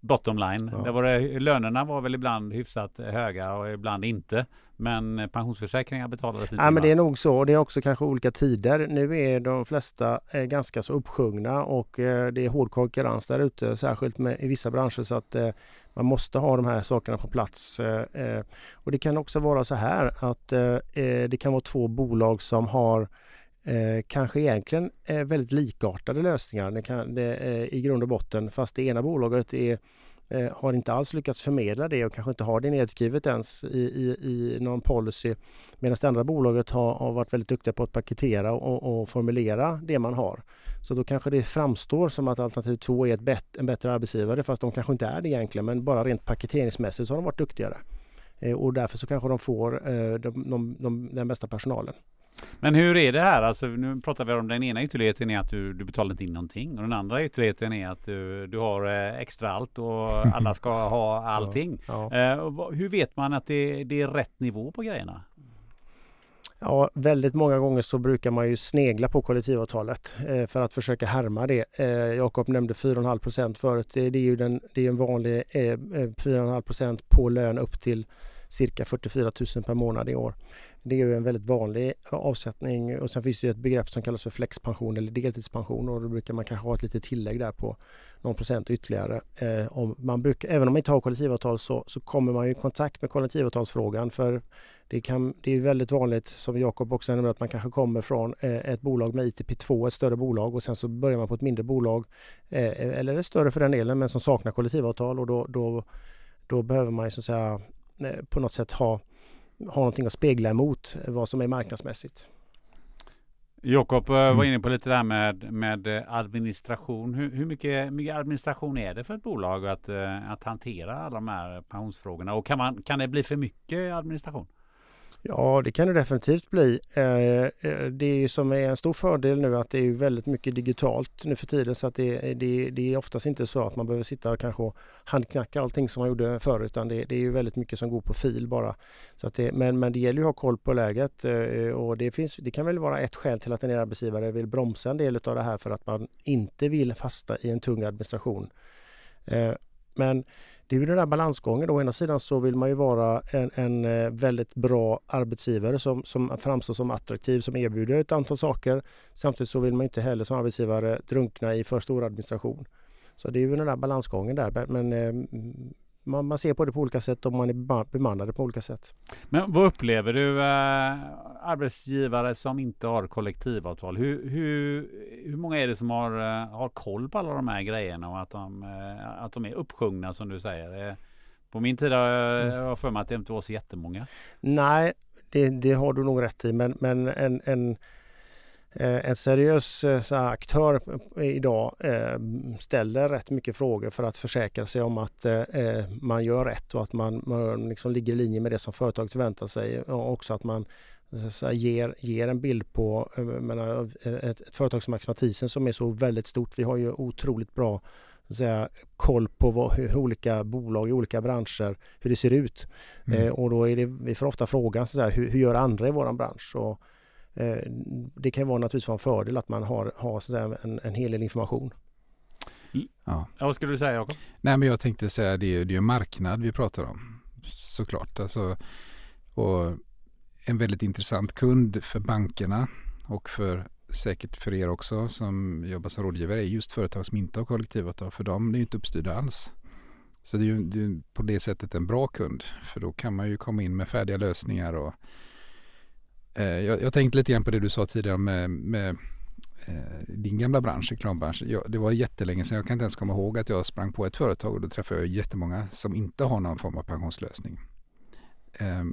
bottom line. Ja. Var det, lönerna var väl ibland hyfsat höga och ibland inte. Men pensionsförsäkringar betalades lite. Ja, men det är nog så. Det är också kanske olika tider. Nu är de flesta eh, ganska så uppsjungna och eh, det är hård konkurrens där ute, särskilt med, i vissa branscher så att eh, man måste ha de här sakerna på plats. Och det kan också vara så här att det kan vara två bolag som har eh, kanske egentligen eh, väldigt likartade lösningar det kan, det, eh, i grund och botten fast det ena bolaget är, eh, har inte alls lyckats förmedla det och kanske inte har det nedskrivet ens i, i, i någon policy medan det andra bolaget har, har varit väldigt duktiga på att paketera och, och, formulera det man har. Så då kanske det framstår som att alternativ två är ett bet, en bättre arbetsgivare fast de kanske inte är det egentligen men bara rent paketeringsmässigt så har de varit duktigare. Eh, och därför så kanske de får eh, de, de, de, den bästa personalen. Men hur är det här? Alltså, nu pratar vi om den ena ytterligheten är att du, du betalar inte in någonting och den andra ytterligheten är att du, du har eh, extra allt och alla ska ha allting. Ja, ja. Eh, hur vet man att det, det är rätt nivå på grejerna? Ja, väldigt många gånger så brukar man ju snegla på kollektivavtalet eh, för att försöka härma det. Eh, Jakob nämnde 4,5 procent förut. Det, det, är ju den, det är en vanlig eh, 4,5 eh, procent på lön upp till cirka 44 000 per månad i år. Det är ju en väldigt vanlig avsättning. Och sen finns det ett begrepp som kallas för flexpension eller deltidspension. Och då brukar man kanske ha ett litet tillägg där på någon procent ytterligare. Eh, om man brukar, även om man inte har kollektivavtal så, så kommer man i kontakt med kollektivavtalsfrågan. För det, kan, det är väldigt vanligt som Jakob också nämnde att man kanske kommer från eh, ett bolag med ITP2, ett större bolag. Och sen så börjar man på ett mindre bolag eh, eller ett större för den delen men som saknar kollektivavtal. Och då, då, då behöver man ju så att säga på något sätt ha ha någonting att spegla emot vad som är marknadsmässigt. Jakob eh, var mm. inne på lite det här med, med administration. Hur, hur mycket, mycket, administration är det för ett bolag att, eh, att hantera alla de här pensionsfrågorna? Och kan, man, kan det bli för mycket administration? Ja, det kan det definitivt bli. Eh, eh, det som är en stor fördel nu att det är väldigt mycket digitalt nu för tiden så att det, det, det är oftast inte så att man behöver sitta och kanske handknacka allting som man gjorde förr utan det, det är väldigt mycket som går på fil bara. Så att det, men, men det gäller ju att ha koll på läget eh, och det, finns, det kan väl vara ett skäl till att en arbetsgivare vill bromsa en del av det här för att man inte vill fasta i en tung administration. men det är ju den där balansgången. Då. Å ena sidan så vill man ju vara en, en eh, väldigt bra arbetsgivare som, som framstår som attraktiv, som erbjuder ett antal saker. Samtidigt så vill man inte heller som arbetsgivare drunkna i för stor administration. Så det är ju den där balansgången där. Men eh, man, man, ser på det på olika sätt och man är bemannade på olika sätt. Men vad upplever du eh, arbetsgivare som inte har kollektivavtal? Hur, hur, hur många är det som har, eh, har koll på alla de här grejerna och att de, eh, att de är uppsjungna som du säger? Eh, på min tid har jag mm. för mig att det inte var så jättemånga. Nej, det, det har du nog rätt i men, men en, en en seriös eh, aktör idag eh, ställer rätt mycket frågor för att försäkra sig om att man gör rätt och att man, man liksom ligger i linje med det som företaget förväntar sig och också att man så ger, ger en bild på menar, ett, ett företag som Max Mathisen som är så väldigt stort. Vi har ju otroligt bra säga, koll på vad, hur olika bolag i olika branscher, hur det ser ut. Mm. Eh, och då är det, vi får ofta frågan så här, hur, hur gör andra i våran bransch? Och, Eh, det kan vara naturligtvis vara en fördel att man har, har så en, en hel del information. Ja. ja, vad skulle du säga Jakob? Nej men jag tänkte säga det är, är marknad vi pratar om. Såklart. Alltså, och en väldigt intressant kund för bankerna och för säkert för er också som jobbar som rådgivare är just företag som inte har kollektivavtal. För dem är ju inte uppstyrda alls. Så det är ju det är på det sättet en bra kund. För då kan man ju komma in med färdiga lösningar och Eh, Eh, jag, jag tänkte lite grann på det du sa tidigare med, med eh, din gamla bransch, reklambranschen. Jag, det var jättelänge sedan. Jag kan inte ens komma ihåg att jag sprang på ett företag och då träffade jag jättemånga som inte har någon form av pensionslösning. Eh,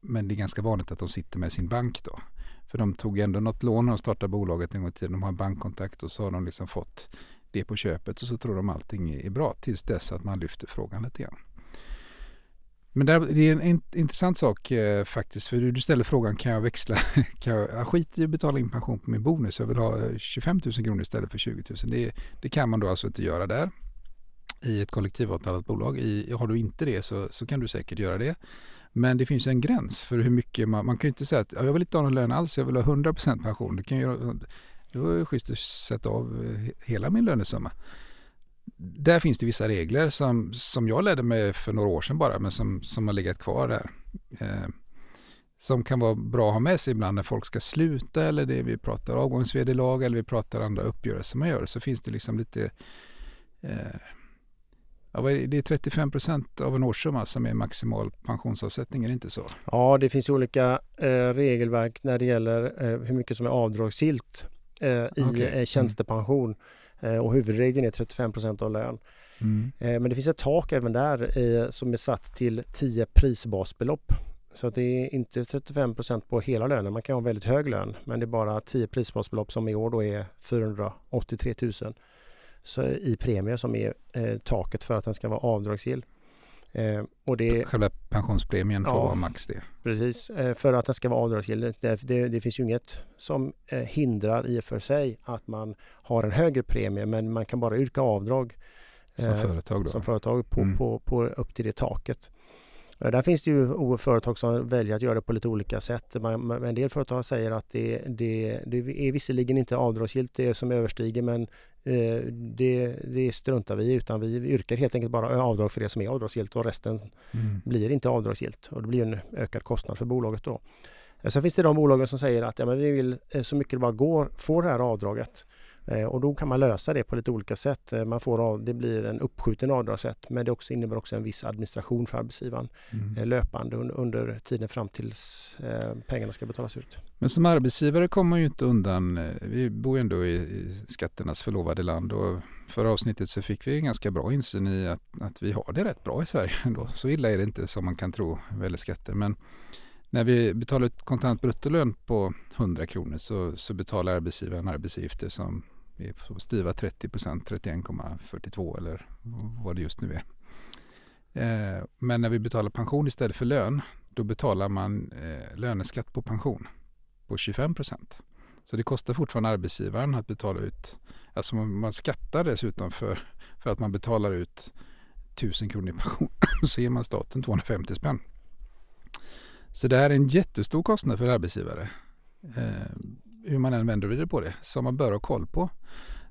men det är ganska vanligt att de sitter med sin bank då. För de tog ändå något lån när de startade bolaget en gång i tiden. De har bankkontakt och så har de liksom fått det på köpet och så tror de allting är bra tills dess att man lyfter frågan lite grann. Men det är en intressant sak eh, faktiskt. För du ställer frågan, kan jag växla? kan jag, jag skiter i att betala in pension på min bonus. Jag vill ha eh, 25 000 kronor istället för 20 000. Det, det kan man då alltså inte göra där i ett kollektivavtalat bolag. I, har du inte det så, så kan du säkert göra det. Men det finns en gräns för hur mycket man, man kan ju inte säga att jag vill inte ha någon lön alls, jag vill ha 100% pension. Det kan ju, då är det schysst att sätta av eh, hela min lönesumma där finns det vissa regler som, som jag lärde mig för några år sedan bara, men som, som har legat kvar där. Eh, som kan vara bra att ha med sig ibland när folk ska sluta eller det vi pratar avgångsvederlag eller vi pratar andra uppgörelser man gör. Så finns det liksom lite eh, Ja, det är 35 procent av en årssumma som är maximal pensionsavsättning, är det inte så? Ja, det finns olika eh, regelverk när det gäller eh, hur mycket som är avdragsgillt eh, i okay. Eh, tjänstepension. Mm. Eh, och huvudregeln är 35% av lön. Mm. Eh, men det finns ett tak även där eh, som är satt till 10 prisbasbelopp. Så att det är inte 35% på hela lönen. Man kan ha väldigt hög lön men det är bara 10 prisbasbelopp som i år då är 483 000 så i premie som är taket för att den ska vara avdragsgill. Eh, och det, Själva pensionspremien får ja, vara max det? Precis, eh, för att den ska vara avdragsgill. Det, det, det, finns ju inget som eh, hindrar i och för sig att man har en högre premie men man kan bara yrka avdrag som eh, företag, då. Som företag på, mm. på, på, upp till det taket. Där finns det ju företag som väljer att göra det på lite olika sätt. en del företag säger att det, det, det är visserligen inte avdragsgillt det som överstiger men eh, det, det struntar vi utan vi yrkar helt enkelt bara avdrag för det som är avdragsgillt och resten mm. blir inte avdragsgillt och det blir en ökad kostnad för bolaget då. Sen finns det de bolagen som säger att ja, men vi vill eh, så mycket det bara går få det här avdraget. Eh, och då kan man lösa det på lite olika sätt. Eh, man får det blir en uppskjuten avdragsrätt men det också innebär också en viss administration för arbetsgivaren mm. Eh, löpande under, under tiden fram tills pengarna ska betalas ut. Men som arbetsgivare kommer man ju inte undan. Vi bor ju ändå i, i skatternas förlovade land och förra avsnittet så fick vi en ganska bra insyn i att, att vi har det rätt bra i Sverige ändå. Så illa är det inte som man kan tro vad gäller skatter. Men när vi betalar ut kontant bruttolön på 100 kronor så, så betalar arbetsgivaren arbetsgifter som är styva 30 procent, 31,42 eller vad det just nu är. Eh, men när vi betalar pension istället för lön, då betalar man eh, löneskatt på pension på 25 procent. Så det kostar fortfarande arbetsgivaren att betala ut, alltså man skattar dessutom för, för att man betalar ut 1000 kronor i pension, så ger man staten 250 spänn. Så det här är en jättestor kostnad för arbetsgivare. Eh, hur man än vänder och vrider på det, som man bör ha koll på.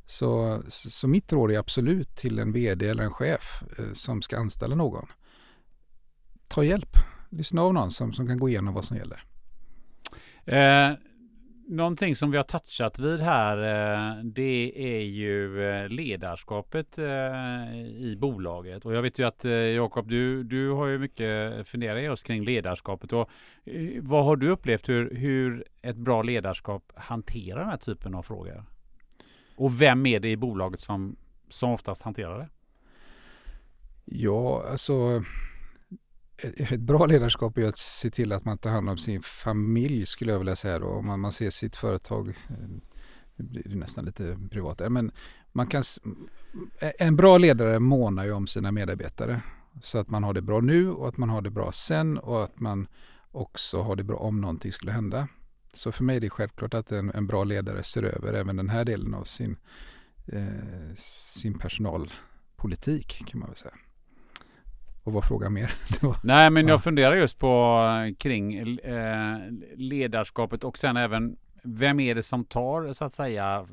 Så, så mitt råd är absolut till en vd eller en chef eh, som ska anställa någon. Ta hjälp. Lyssna av någon som, som kan gå igenom vad som gäller. Eh, någonting som vi har touchat vid här eh, det är ju eh, ledarskapet eh, i bolaget. Och jag vet ju att Jakob, du, du har ju mycket funderat just kring ledarskapet. Och vad har du upplevt hur, hur ett bra ledarskap hanterar den här typen av frågor? Och vem är det i bolaget som, som oftast hanterar det? Ja, alltså ett bra ledarskap är att se till att man tar hand om sin familj skulle jag vilja säga då. Om man, man ser sitt företag, eh, det nu blir det nästan lite privat men man kan, eh, en bra ledare månar ju om sina medarbetare. Så att man har det bra nu och att man har det bra sen och att man också har det bra om någonting skulle hända. Så för mig är det självklart att en, en bra ledare ser över även den här delen av sin, eh, sin personalpolitik kan man väl säga. Och vad frågan mer? Nej men jag funderar just på eh, kring eh, ledarskapet och sen även vem är det som tar så att säga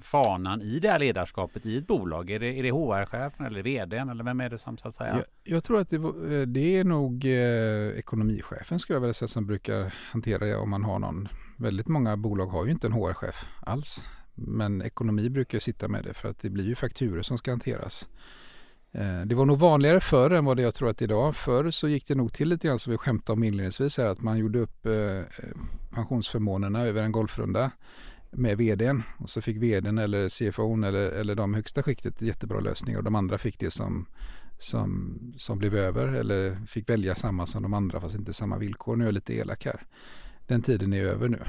fanan i det här ledarskapet i ett bolag? Är det, är det HR-chefen eller vdn eller vem är det som så att säga? Jag, jag tror att det, eh, det, är nog eh, ekonomichefen skulle jag vilja säga som brukar hantera det om man har någon. Väldigt många bolag har ju inte en HR-chef alls. Men ekonomi brukar sitta med det för att det blir ju fakturer som ska hanteras. Eh, det var nog vanligare förr än vad det jag tror att det är idag. Förr så gick det nog till lite grann som vi skämtade om inledningsvis här, att man gjorde upp eh, pensionsförmånerna över en golfrunda med vdn och så fick vdn eller CFO eller, eller de högsta skiktet jättebra lösningar och de andra fick det som, som, som blev över eller fick välja samma som de andra fast inte samma villkor. Nu är jag lite elak här. Den tiden är över nu.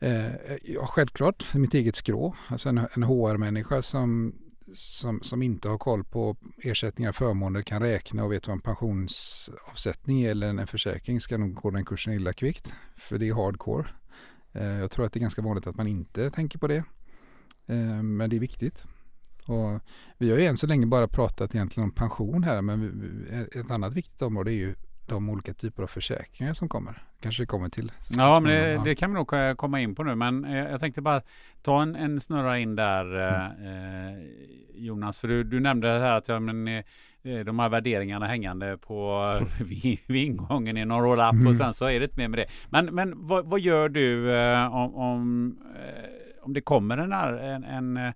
Eh, ja, självklart mitt eget skrå, alltså en, en HR-människa som som, som inte har koll på ersättningar och förmåner kan räkna och vet vad en pensionsavsättning är eller en försäkring ska nog gå den kursen illa kvickt. För det är hardcore. Eh, jag tror att det är ganska vanligt att man inte tänker på det. Eh, men det är viktigt. Och vi har ju än så länge bara pratat egentligen om pension här men ett annat viktigt område är ju de olika typer av försäkringar som kommer. Kanske det kommer till. Ja, men det, det, kan vi nog komma in på nu. Men eh, jag tänkte bara ta en, en snurra in där mm. eh, Jonas. För du, du nämnde här att ja, men, eh, de här värderingarna hängande på vid, vid ingången i någon roll-up mm. och sen så är det inte mer med det. Men, men vad, vad gör du eh, om, om, eh, om det kommer en, en, en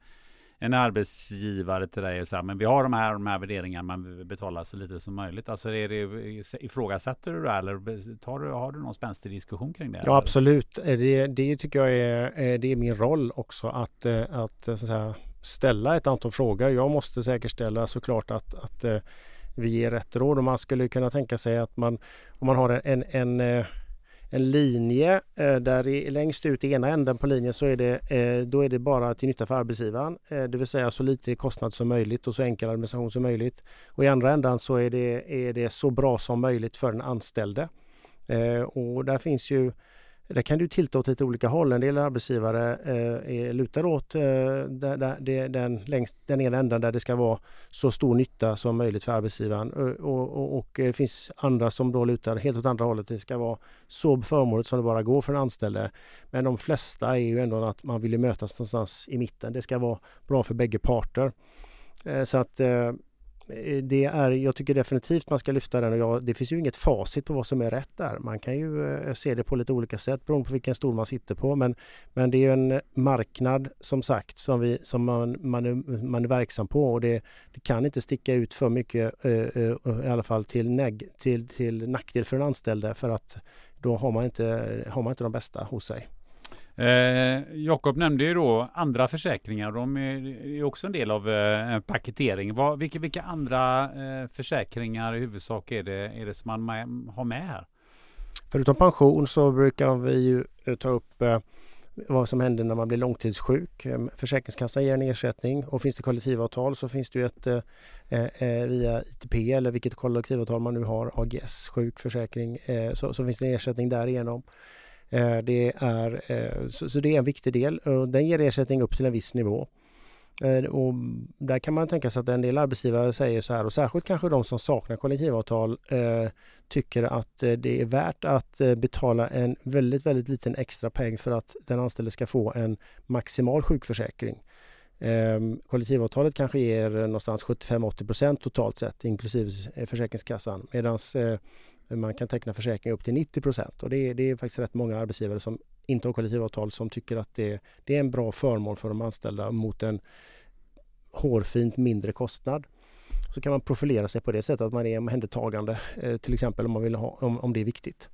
en arbetsgivare till dig och säger men vi har de här, de här värderingarna, man betalar så lite som möjligt. Alltså är det, ifrågasätter du det eller tar du, har du någon spänstig diskussion kring det? Ja eller? absolut, det, det tycker jag är, det är min roll också att, eh, att, eh, så att säga, ställa ett antal frågor. Jag måste säkerställa såklart att, att eh, vi ger rätt råd och man skulle kunna tänka sig att man om man har en, en, en linje eh, där i, längst ut i ena änden på linjen så är det, eh, då är det bara till nytta för arbetsgivaren. Eh, det vill säga så lite kostnad som möjligt och så enkel administration som möjligt. Och i andra ändan så är det, är det så bra som möjligt för den anställde. Och där finns ju där kan du tilta åt lite olika håll. En del arbetsgivare eh, lutar åt eh, där, där, den, längst, den ena änden där det ska vara så stor nytta som möjligt för arbetsgivaren. Eh, och, och, och, eh, det finns andra som då lutar helt åt andra hållet. Det ska vara så förmånligt som det bara går för den anställde. Men de flesta är ju ändå att man vill mötas någonstans i mitten. Det ska vara bra för bägge parter. Eh, så att Eh, Eh, det är, jag tycker definitivt man ska lyfta den och jag, det finns ju inget facit på vad som är rätt där. Man kan ju eh, se det på lite olika sätt beroende på vilken stol man sitter på. Men, men det är en marknad som sagt som, vi, som man, man, är, man är verksam på och det, det kan inte sticka ut för mycket eh, i alla fall till, neg, till, till nackdel för den anställde för att då har man inte, har man inte de bästa hos sig. Eh, Jakob nämnde ju då andra försäkringar. De är, är också en del av eh, paketering. Vad, vilka, vilka andra eh, försäkringar i huvudsak är det, är det som man med, har med här? Förutom pension så brukar vi ju eh, ta upp eh, vad som händer när man blir långtidssjuk. Eh, Försäkringskassan ger en ersättning och finns det kollektivavtal så finns det ju ett eh, eh via ITP eller vilket kollektivavtal man nu har, AGS, sjukförsäkring, eh, så, så, finns det en ersättning därigenom. Eh, det är, eh, så det är en viktig del och den ger ersättning upp till en viss nivå. Eh, och där kan man tänka sig att en del arbetsgivare säger så här och särskilt kanske de som saknar kollektivavtal eh, tycker att det är värt att betala en väldigt, väldigt liten extra peng för att den anställde ska få en maximal sjukförsäkring. Ehm, kollektivavtalet kanske ger någonstans 75-80 procent totalt sett inklusive Försäkringskassan medan man kan teckna försäkring upp till 90 och det är, det är faktiskt rätt många arbetsgivare som inte har kollektivavtal som tycker att det, det är en bra förmån för de anställda mot en hårfint mindre kostnad. Så kan man profilera sig på det sättet att man är omhändertagande eh, till exempel om, man vill ha, om, om det är viktigt.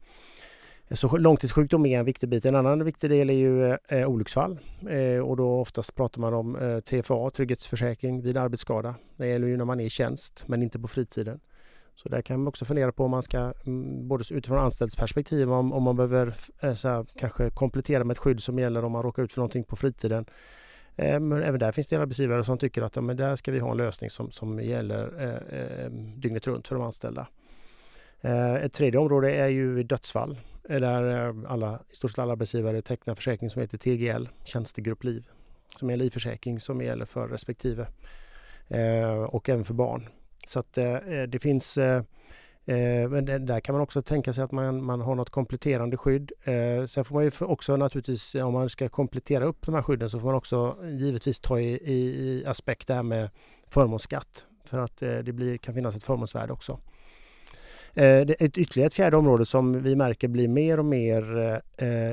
Så långtidssjukdom är en viktig bit. En annan viktig del är ju eh, eh olycksfall eh, och då oftast pratar man om eh, TFA, trygghetsförsäkring vid arbetsskada. Det gäller ju när man är i tjänst men inte på fritiden. Så där kan man också fundera på om man ska, mm, både utifrån anställds perspektiv, om, om man behöver eh, så här, kanske komplettera med ett skydd som gäller om man råkar ut för någonting på fritiden. Eh, men även där finns det arbetsgivare som tycker att ja, men där ska vi ha en lösning som, som gäller eh, eh dygnet runt för de anställda. Ett tredje område är ju dödsfall där alla, i stort sett alla arbetsgivare tecknar försäkring som heter TGL, tjänstegruppliv, liv, som är en livförsäkring som gäller för respektive och även för barn. Så att eh, eh, det finns eh, eh men där kan man också tänka sig att man, man har något kompletterande skydd. Eh, sen får man ju också naturligtvis, om man ska komplettera upp de här skydden så får man också givetvis ta i, i, i aspekt det här med förmånsskatt. För att det blir, kan finnas ett förmånsvärde också. Ett ytterligare ett fjärde område som vi märker blir mer och mer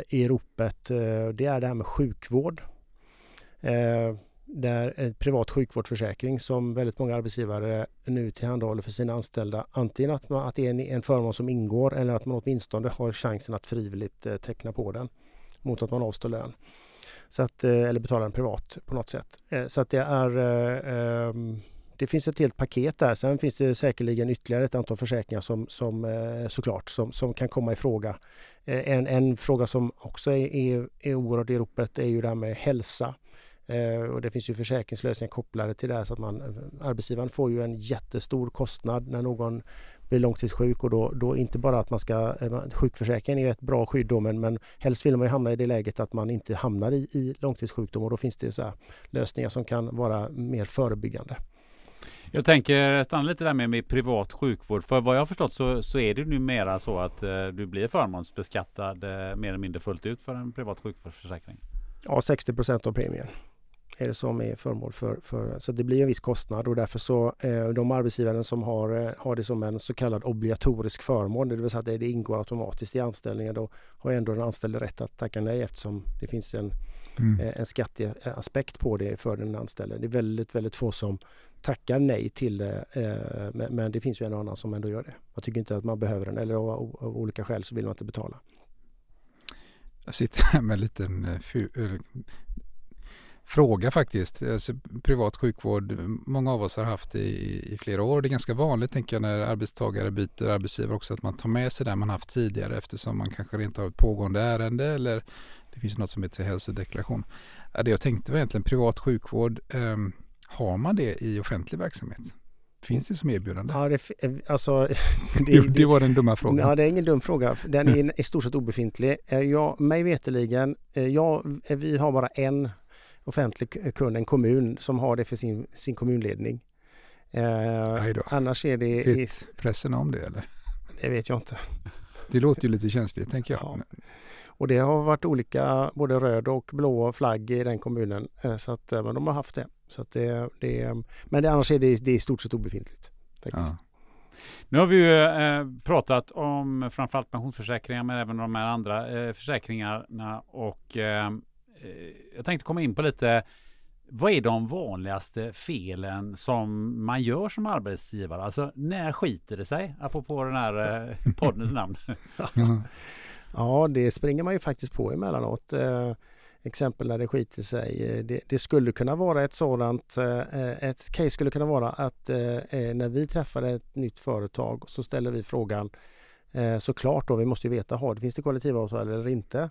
i ropet det är det här med sjukvård där en privat sjukvårdsförsäkring som väldigt många arbetsgivare nu tillhandahåller för sina anställda. Antingen att, man, att det är en, en förmån som ingår eller att man åtminstone har chansen att frivilligt eh, teckna på den mot att man avstår lön. Så att, eh, eller betalar den privat på något sätt. Eh, så att det är eh, ehm, det finns ett helt paket där. Sen finns det säkerligen ytterligare ett antal försäkringar som, som eh, såklart som, som kan komma i fråga. Eh, en, en fråga som också är, är, är oerhört i ropet är ju det här med hälsa. Eh, och det finns ju försäkringslösningar kopplade till det här så att man, eh, arbetsgivaren får ju en jättestor kostnad när någon blir långtidssjuk och då, då inte bara att man ska, eh, sjukförsäkringen är ett bra skydd då men, men helst vill man ju hamna i det läget att man inte hamnar i, i långtidssjukdom och då finns det så lösningar som kan vara mer förebyggande. Jag tänker stanna lite där med, med privat sjukvård. För vad jag har förstått så, så är det numera så att eh, du blir förmånsbeskattad eh, mer eller mindre fullt ut för en privat sjukvårdsförsäkring. Ja, 60 procent av premien är det som är föremål för, för, så det blir en viss kostnad och därför så eh, de arbetsgivare som har, eh, har det som en så kallad obligatorisk förmån, det vill säga att det, ingår automatiskt i anställningen, då har ändå den anställde rätt att tacka nej eftersom det finns en, mm. eh, en skatteaspekt på det för den anställde. Det är väldigt, väldigt få som tackar nej till det, men det finns ju en och annan som ändå gör det. Man tycker inte att man behöver den eller av, av olika skäl så vill man inte betala. Jag sitter här med en liten fråga faktiskt. Alltså, privat sjukvård, många av oss har haft det i, i flera år. Det är ganska vanligt tänker jag när arbetstagare byter arbetsgivare också att man tar med sig det man haft tidigare eftersom man kanske inte har ett pågående ärende eller det finns något som heter hälsodeklaration. Det jag tänkte var egentligen privat sjukvård. Eh, har man det i offentlig verksamhet? Finns det som erbjudande? Ja, det, eh, alltså, det, det, var den dumma frågan. Ja, det är ingen dum fråga. Den är i stort sett obefintlig. Eh, jag, mig veterligen, eh, jag, vi har bara en offentlig kund, en kommun som har det för sin, sin kommunledning. Eh, annars är det... Vet pressen om det eller? Det vet jag inte. Det låter ju lite känsligt tänker jag. Ja. Och det har varit olika, både röd och blå flagg i den kommunen. Eh, så att, men de har haft det. Så att det, det men det, annars är det, det är i stort sett obefintligt. Faktiskt. Ja. Nu har vi ju eh, pratat om framförallt pensionsförsäkringar men även de här andra eh, försäkringarna och eh, Eh, jag tänkte komma in på lite vad är de vanligaste felen som man gör som arbetsgivare? Alltså när skiter det sig? Apropå den här eh, poddens namn. ja, det springer man ju faktiskt på emellanåt. Eh, exempel när det skiter sig. Eh, det, det, skulle kunna vara ett sådant, eh, ett case skulle kunna vara att eh, när vi träffar ett nytt företag så ställer vi frågan såklart då, vi måste ju veta, har, finns det kollektivavtal eller inte?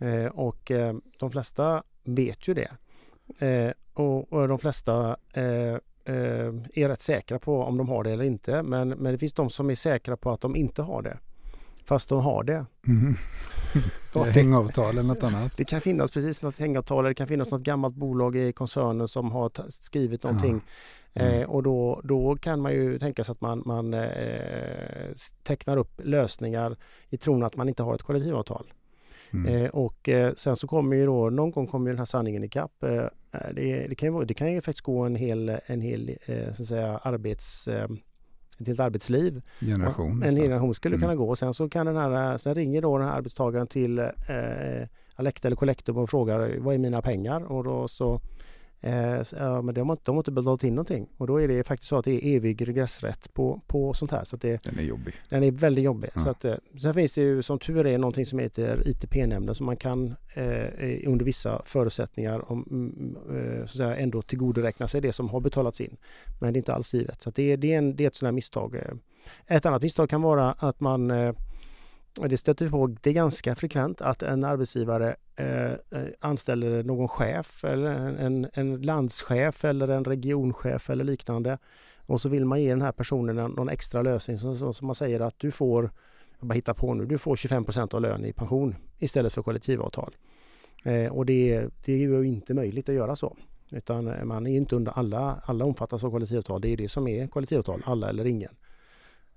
Eh, och eh, de flesta vet ju det. Eh, och, och, de flesta eh, eh, är rätt säkra på om de har det eller inte. Men, men det finns de som är säkra på att de inte har det. Fast de har det. Mm. det hängavtal eller något annat? Det kan finnas precis något hängavtal. Det kan finnas något gammalt bolag i koncernen som har skrivit någonting. Ja. Mm. Eh, och då, då kan man ju tänka sig att man, man eh, tecknar upp lösningar i tron att man inte har ett kollektivavtal. Mm. Eh, och eh, sen så kommer ju då, någon gång kommer ju den här sanningen ikapp. Eh, det, det, kan ju, det kan ju faktiskt gå en hel, en hel eh, så att säga, arbets ett helt arbetsliv. Generation, en generation skulle mm. kunna gå och sen så kan den här, sen ringer då den här arbetstagaren till eh, Alecta eller Collectum och frågar vad är mina pengar? Och då så Eh, ja, men de har, de har inte betalat in någonting och då är det faktiskt så att det är evig regressrätt på, på sånt här. Så att det, den är jobbig. Den är väldigt jobbig. Ja. Så att, eh, sen finns det ju som tur är någonting som heter ITP-nämnden som man kan eh, under vissa förutsättningar om, mm, eh, så att säga, ändå tillgodoräkna sig det som har betalats in. Men det är inte alls givet. Så det, det, är en, det är ett sådant här misstag. Eh. Ett annat misstag kan vara att man eh, det stöter vi på, det är ganska frekvent att en arbetsgivare eh, eh anställer någon chef eller en, en landschef eller en regionchef eller liknande. Och så vill man ge den här personen någon extra lösning som, som man säger att du får, jag bara hittar på nu, du får 25% av lön i pension istället för kollektivavtal. Eh, och det, det är ju inte möjligt att göra så. Utan man är inte under alla, alla omfattas av kollektivavtal. Det är det som är kollektivavtal, alla eller ingen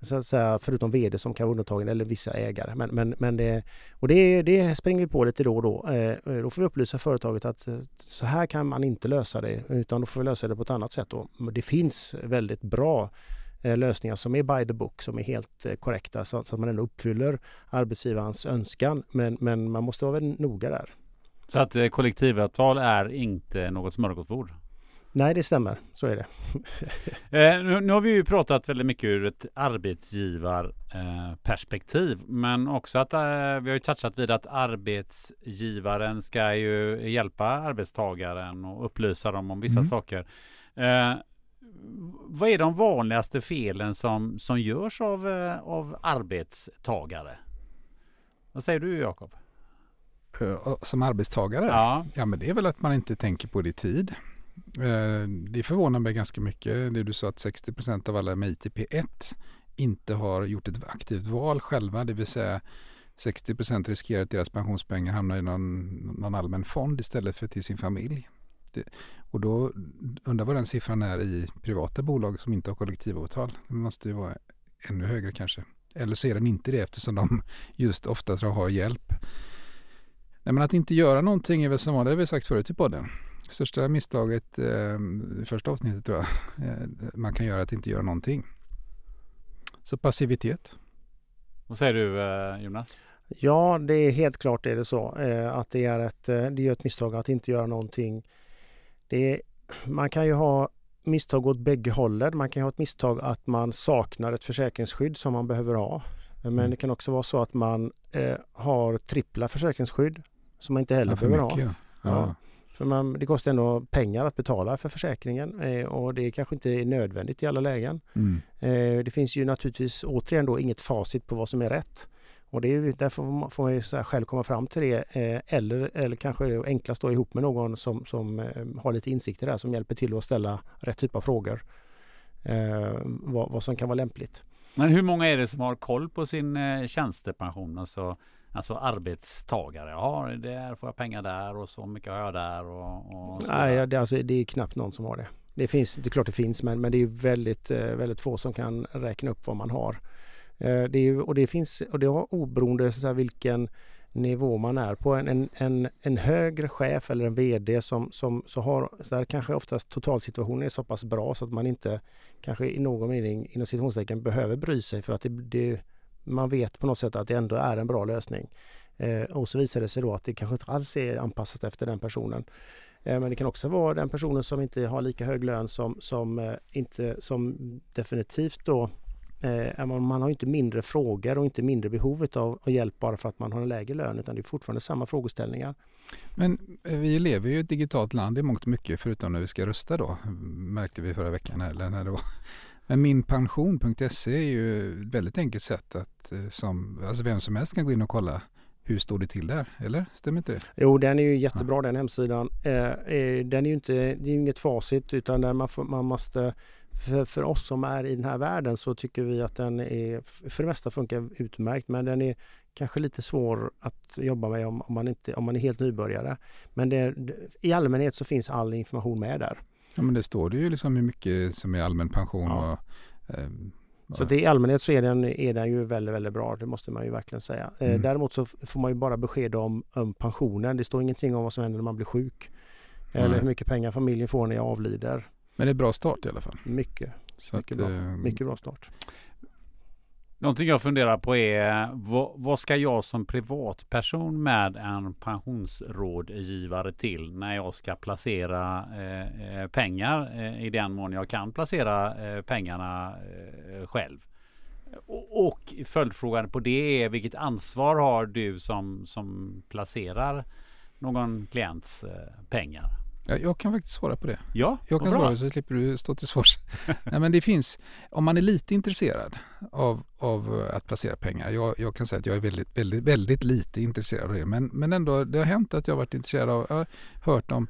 så att säga, förutom vd som kan vara undantagen eller vissa ägare. Men, men, men det, och det, det springer vi på lite då och då. Eh, då får vi upplysa företaget att eh, så här kan man inte lösa det utan då får vi lösa det på ett annat sätt. Då. Det finns väldigt bra eh, lösningar som är by the book, som är helt eh, korrekta så, så att man ändå uppfyller arbetsgivarens önskan. Men, men man måste vara väldigt noga där. Så att eh, kollektivavtal är inte något smörgåsbord? Nej, det stämmer. Så är det. eh, nu, nu, har vi ju pratat väldigt mycket ur ett arbetsgivarperspektiv. Eh, men också att eh, vi har ju touchat vid att arbetsgivaren ska ju hjälpa arbetstagaren och upplysa dem om vissa mm. saker. Eh, vad är de vanligaste felen som, som görs av, eh, av arbetstagare? Vad säger du Jakob? Eh, som arbetstagare? Ja. ja, men det är väl att man inte tänker på det i tid. Eh, det förvånar mig ganska mycket. Det du sa att 60 procent av alla med ITP1 inte har gjort ett aktivt val själva, det vill säga 60 procent riskerar att deras pensionspengar hamnar i någon, någon allmän fond istället för till sin familj. Det, och då undrar vad den siffran är i privata bolag som inte har kollektivavtal. Det måste ju vara ännu högre kanske. Eller så är den inte det eftersom de just oftast har hjälp. Nej, men att inte göra någonting är väl som det har vi sagt förut i podden största misstaget eh, i första avsnittet tror jag eh, man kan göra att inte göra någonting. Så passivitet. Vad säger du eh, Jonas? Ja, det är helt klart är det så eh, att det är ett, eh, det är ett misstag att inte göra någonting. Det är, man kan ju ha misstag åt bägge hållen. Man kan ha ett misstag att man saknar ett försäkringsskydd som man behöver ha. Men mm. det kan också vara så att man eh, har trippla försäkringsskydd som man inte heller ja, behöver mycket, ha. Ja. För man, det kostar ändå pengar att betala för försäkringen eh, och det kanske inte är nödvändigt i alla lägen. Mm. Eh, det finns ju naturligtvis återigen då inget facit på vad som är rätt. Och det är, därför får man ju själv komma fram till det. Eh, eller, eller kanske det enklast då ihop med någon som, som eh, har lite insikter där som hjälper till att ställa rätt typ av frågor. Eh, vad, vad som kan vara lämpligt. Men hur många är det som har koll på sin eh, tjänstepension? Alltså Alltså arbetstagare. Ja, där får jag pengar där och så mycket har jag där. Och, och Nej, det, alltså, det är knappt någon som har det. Det finns, det är klart det finns, men, men det är väldigt, eh, väldigt få som kan räkna upp vad man har. Eh, det är, och det finns, och det har oberoende så här, vilken nivå man är på. En, en, en högre chef eller en VD som, som så har, så där kanske oftast totalsituationen är så pass bra så att man inte kanske i någon mening inom citationstecken behöver bry sig för att det, det man vet på något sätt att det ändå är en bra lösning. Eh, och så visar det sig då att det kanske inte alls är anpassat efter den personen. Eh, men det kan också vara den personen som inte har lika hög lön som, som, eh, inte, som definitivt då eh, man har inte mindre frågor och inte mindre behov av, hjälp bara för att man har en lägre lön utan det är fortfarande samma frågeställningar. Men eh, vi lever ju i ett digitalt land i mångt och mycket förutom när vi ska rösta då märkte vi förra veckan eller när det var men minpension.se är ju ett väldigt enkelt sätt att eh, som, alltså vem som helst kan gå in och kolla hur står det till där? Eller stämmer inte det? Jo, den är ju jättebra ja. den hemsidan. Eh, eh, den är ju inte, det är inget facit utan där man, får, man måste för, för oss som är i den här världen så tycker vi att den är för det mesta funkar utmärkt men den är kanske lite svår att jobba med om, om man, inte, om man är helt nybörjare. Men det, i allmänhet så finns all information med där. Ja men det står det ju liksom hur mycket som är allmän pension ja. och eh, Så det, i allmänhet så är den, är den ju väldigt, väldigt bra. Det måste man ju verkligen säga. Eh, Mm. Däremot så får man ju bara besked om, om pensionen. Det står ingenting om vad som händer när man blir sjuk. Eller Nej. hur mycket pengar familjen får när jag avlider. Men det är bra start i alla fall. Mycket, Så Mycket att, bra. eh, mycket bra start. Någonting jag funderar på är vad, vad ska jag som privatperson med en pensionsrådgivare till när jag ska placera eh, eh pengar eh, i den mån jag kan placera eh, pengarna eh, själv. Och, och följdfrågan på det är vilket ansvar har du som, som placerar någon klients eh, pengar? Ja, jag kan faktiskt svara på det. Ja, Jag kan svara så slipper du stå till svars. Nej, men det finns, om man är lite intresserad av, av att placera pengar. Jag, jag kan säga att jag är väldigt, väldigt, väldigt lite intresserad av det. Men, men ändå, det har hänt att jag har varit intresserad av, jag har hört om,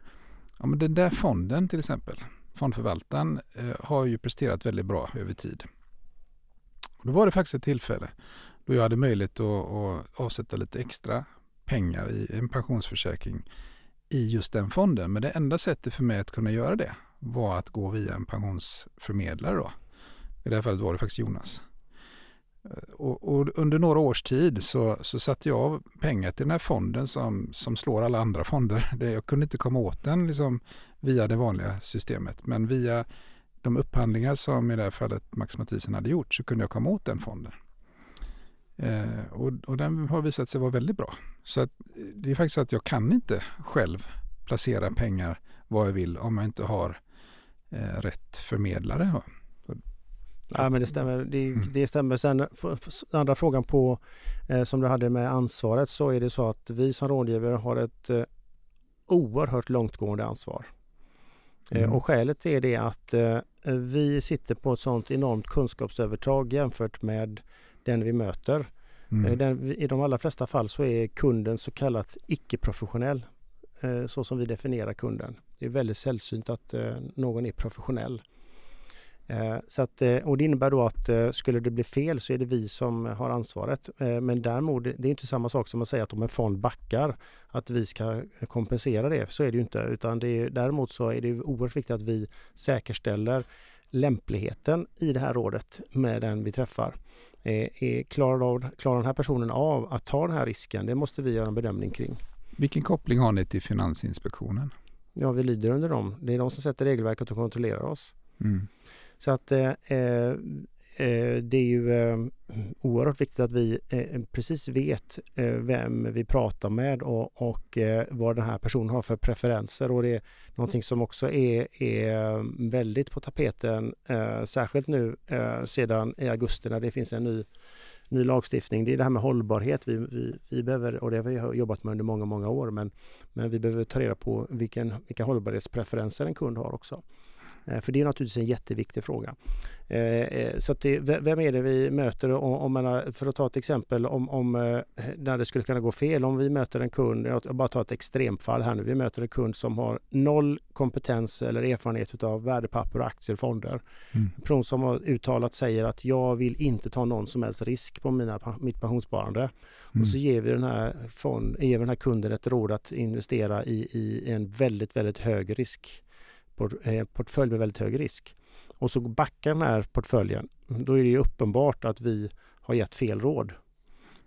ja, men den där fonden till exempel. Fondförvaltaren eh, har ju presterat väldigt bra över tid. Och då var det faktiskt ett tillfälle då jag hade möjlighet att, att avsätta lite extra pengar i en pensionsförsäkring i just den fonden. Men det enda sättet för mig att kunna göra det var att gå via en pensionsförmedlare då. I det här fallet var det faktiskt Jonas. Eh, och, och under några års tid så, så satte jag av pengar till den här fonden som, som slår alla andra fonder. Det, jag kunde inte komma åt den liksom via det vanliga systemet. Men via de upphandlingar som i det här fallet Max Mathisen hade gjort så kunde jag komma åt den fonden. Eh, och, och den har visat sig vara väldigt bra. Så att, eh, det är faktiskt så att jag kan inte själv placera pengar var jag vill om jag inte har eh, rätt förmedlare. Då. Ja, men det stämmer. Det, Mm. det stämmer. Sen andra frågan på eh, som du hade med ansvaret så är det så att vi som rådgivare har ett eh, oerhört långtgående ansvar. Eh, Mm. och skälet är det att eh, vi sitter på ett sådant enormt kunskapsövertag jämfört med den vi möter. Eh, Mm. Den, I de allra flesta fall så är kunden så kallat icke-professionell. eh, Så som vi definierar kunden. Det är väldigt sällsynt att eh, någon är professionell. Eh, Så att, eh, och det innebär då att eh, skulle det bli fel så är det vi som har ansvaret. Eh, Men däremot, det är inte samma sak som att säga att om en fond backar att vi ska kompensera det. Så är det ju inte. Utan det är, däremot så är det oerhört viktigt att vi säkerställer lämpligheten i det här rådet med den vi träffar. Eh, är, klarar, av, klarar den här personen av att ta den här risken? Det måste vi göra en bedömning kring. Vilken koppling har ni till Finansinspektionen? Ja, vi lyder under dem. Det är de som sätter regelverket och kontrollerar oss. Mm. Så att eh, eh, Eh, det är ju eh, oerhört viktigt att vi eh, precis vet vem vi pratar med och, och vad den här personen har för preferenser. Och det är någonting som också är, är väldigt på tapeten, särskilt nu sedan i augusti när det finns en ny ny lagstiftning. Det är det här med hållbarhet vi, vi, vi behöver, och det har vi jobbat med under många, många år, men, men vi behöver ta reda på vilken, vilka hållbarhetspreferenser en kund har också. Eh, För det är naturligtvis en jätteviktig fråga. Eh, eh, Så det, ve- vem är det vi möter? Om, för att ta ett exempel om, om när det skulle kunna gå fel. Om vi möter en kund, jag bara tar ett extremfall här nu. Vi möter en kund som har noll kompetens eller erfarenhet av värdepapper och aktier och fonder. Mm. Person som har uttalat säger att jag vill inte ta någon som helst risk på mina, mitt pensionssparande. Mm. Och så ger vi, den här fond, ger vi den här kunden ett råd att investera i, i en väldigt, väldigt hög risk portfölj med väldigt hög risk. Och så backar den här portföljen. Då är det ju uppenbart att vi har gett fel råd.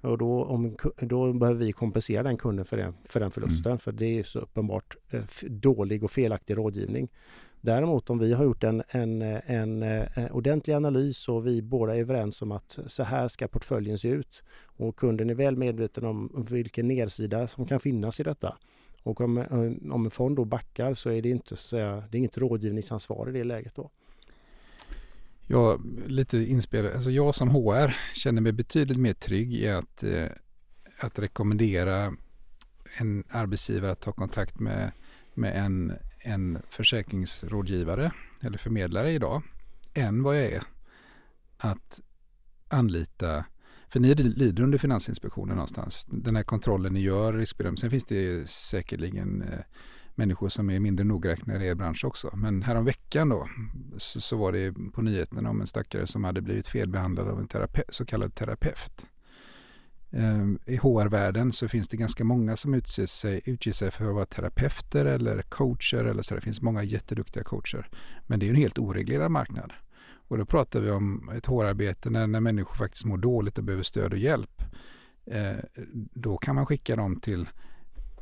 Och då, om, då behöver vi kompensera den kunden för den, för den förlusten. För det är så uppenbart eh, dålig och felaktig rådgivning. Däremot om vi har gjort en, en, en, eh, ordentlig analys och vi båda är överens om att så här ska portföljen se ut och kunden är väl medveten om vilken nedsida som kan finnas i detta. Och om, eh, om en fond då backar så är det inte så att säga, det är inget rådgivningsansvar i det läget då. Jag, lite inspelad, alltså jag som HR känner mig betydligt mer trygg i att, eh, att rekommendera en arbetsgivare att ta kontakt med, med en, en försäkringsrådgivare eller förmedlare idag än vad jag är att anlita för ni lyder under Finansinspektionen någonstans. Den här kontrollen ni gör, riskbedömning. Sen finns det säkerligen eh, människor som är mindre nogräknade i er bransch också. Men häromveckan då så, så var det på nyheterna om en stackare som hade blivit felbehandlad av en terape- så kallad terapeut. Ehm, I HR-världen så finns det ganska många som utger sig, utger sig för att vara terapeuter eller coacher eller så. Det finns många jätteduktiga coacher. Men det är en helt oreglerad marknad. Och då pratar vi om ett hårarbete när, när människor faktiskt mår dåligt och behöver stöd och hjälp. Eh, då kan man skicka dem till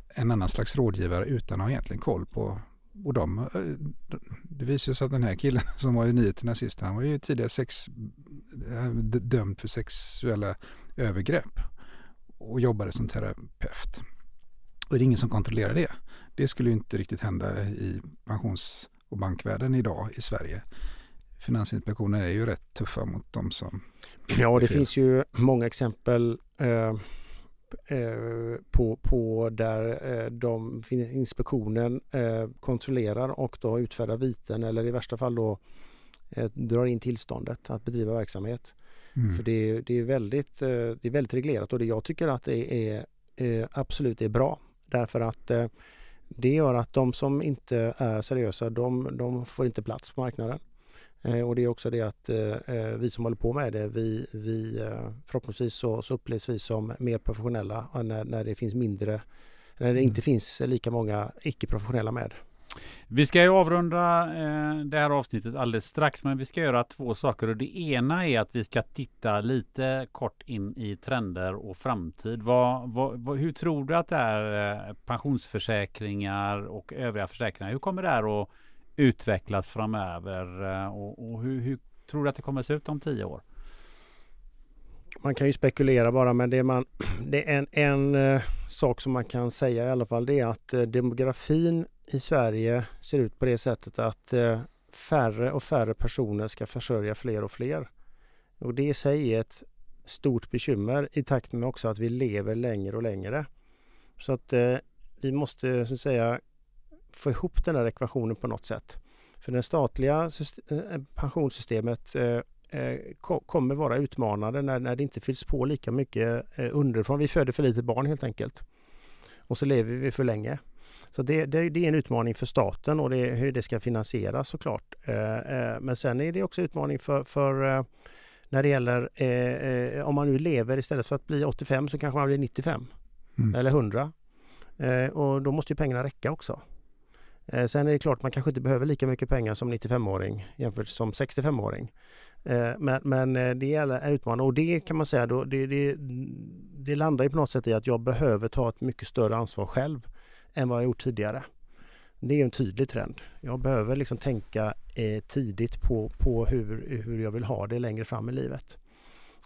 en annan slags rådgivare utan att ha egentligen koll på och de, eh, det visar sig att den här killen som var i nyheterna sist, han var ju tidigare sex, eh, dömd för sexuella övergrepp och jobbade som terapeut. Och det är ingen som kontrollerar det. Det skulle ju inte riktigt hända i pensions och bankvärlden idag i Sverige. Finansinspektionen är ju rätt tuffa mot de som... Ja, det finns ju många exempel eh, eh, på, på där eh, de, inspektionen eh, kontrollerar och då utfärdar viten eller i värsta fall då eh, drar in tillståndet att bedriva verksamhet. Mm. För det, det, är väldigt, eh, det är väldigt reglerat och det, jag tycker att det är absolut är bra. Därför att det gör att de som inte är seriösa de, de får inte plats på marknaden. Eh, och det är också det att eh, eh, vi som håller på med det, vi, vi förhoppningsvis så, så upplevs vi som mer professionella när, när det finns mindre, när det inte mm. finns lika många icke-professionella med. Vi ska ju avrunda eh, det här avsnittet alldeles strax, men vi ska göra två saker. Och det ena är att vi ska titta lite kort in i trender och framtid. Vad, vad, vad, hur tror du att det är eh, pensionsförsäkringar och övriga försäkringar? Hur kommer det här att utvecklas framöver? Eh, och, och hur, hur, tror du att det kommer att se ut om tio år? Man kan ju spekulera bara men det, man, det är en, en eh, sak som man kan säga i alla fall det är att eh, demografin i Sverige ser ut på det sättet att färre och färre personer ska försörja fler och fler. Och det i sig är ett stort bekymmer i takt med också att vi lever längre och längre. Så att vi måste så att säga få ihop den här ekvationen på något sätt. För det statliga eh, pensionssystemet eh, eh, kommer vara utmanande när, när det inte fylls på lika mycket underifrån. Vi föder för lite barn helt enkelt. Och så lever vi för länge. Så det, det, det är en utmaning för staten och det hur det ska finansieras såklart. Men sen är det också utmaning för, för när det gäller om man nu lever istället för att bli 85 så kanske man blir 95 mm. eller 100. Och då måste ju pengarna räcka också. Eh, sen är det klart man kanske inte behöver lika mycket pengar som 95-åring jämfört som 65-åring. Eh, men, men eh, det är utmanande och det kan man säga då, det, det, det landar ju på något sätt i att jag behöver ta ett mycket större ansvar själv än vad jag gjort tidigare. Det är en tydlig trend. Jag behöver liksom tänka eh, tidigt på, på hur, hur jag vill ha det längre fram i livet.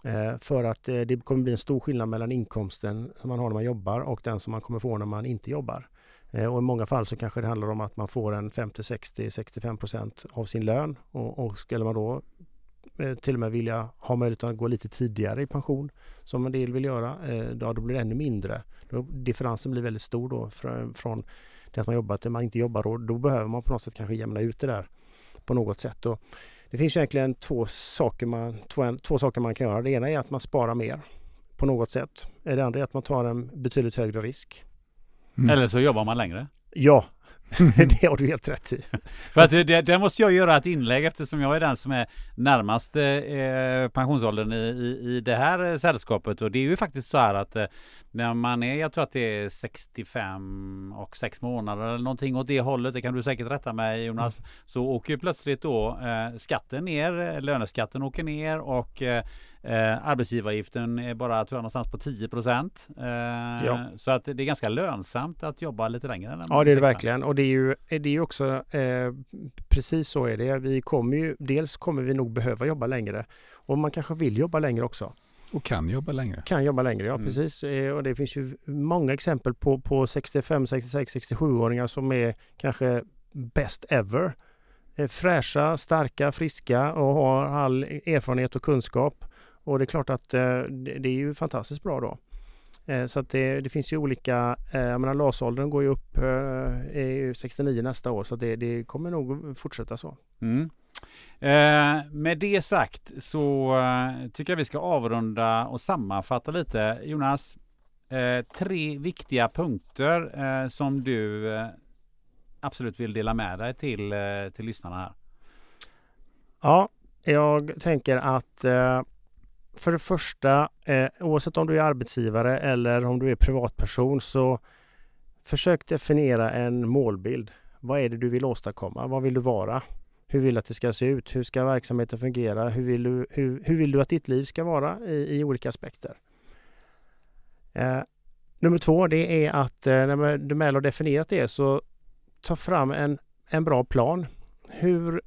Eh, för att eh, det kommer bli en stor skillnad mellan inkomsten som man har när man jobbar och den som man kommer få när man inte jobbar. Eh, och i många fall så kanske det handlar om att man får en 50, 60, 65 procent av sin lön. Och, och skulle man då eh, till och med vilja ha möjlighet att gå lite tidigare i pension som en del vill göra, eh, då, då blir det ännu mindre. Då, differensen blir väldigt stor då från, från det att man jobbar till att man inte jobbar och då behöver man på något sätt kanske jämna ut det där på något sätt. Och det finns egentligen två saker, man, två, två saker man kan göra. Det ena är att man sparar mer på något sätt. Det andra är att man tar en betydligt högre risk. Mm. Eller så jobbar man längre. Ja, det har du helt rätt i. För att det, där måste jag göra ett inlägg eftersom jag är den som är närmast eh, pensionsåldern i, i, i det här sällskapet. Och det är ju faktiskt så här att eh, när man är, jag tror att det är 65 och 6 månader eller någonting åt det hållet, det kan du säkert rätta mig Jonas, mm. så åker plötsligt då eh, skatten ner, löneskatten åker ner och eh, Eh, arbetsgivaravgiften är bara tror jag, någonstans på 10 procent. Eh, ja. Så att det är ganska lönsamt att jobba lite längre. Ja det är det verkligen och det är ju, det är också eh, precis så är det. Vi kommer ju, dels kommer vi nog behöva jobba längre och man kanske vill jobba längre också. Och kan jobba längre. Kan jobba längre, ja mm. precis. Eh, och det finns ju många exempel på, på 65, 66, 67-åringar som är kanske best ever. Eh, fräscha, starka, friska och har all erfarenhet och kunskap. Och det är klart att eh, det är ju fantastiskt bra då. Eh, så att det, det, finns ju olika, eh, jag menar LAS-åldern går ju upp, är ju 69 nästa år så det, det kommer nog fortsätta så. Mm. Eh, med det sagt så tycker jag vi ska avrunda och sammanfatta lite. Jonas, eh, tre viktiga punkter eh, som du absolut vill dela med dig till, till lyssnarna här. Ja, jag tänker att för det första, eh, oavsett om du är arbetsgivare eller om du är privatperson så försök definiera en målbild. Vad är det du vill åstadkomma? Vad vill du vara? Hur vill du att det ska se ut? Hur ska verksamheten fungera? Hur vill du, hur, hur vill du att ditt liv ska vara i, i olika aspekter? Eh, nummer två, det är att eh, när du väl har definierat det så ta fram en, en bra plan. Hur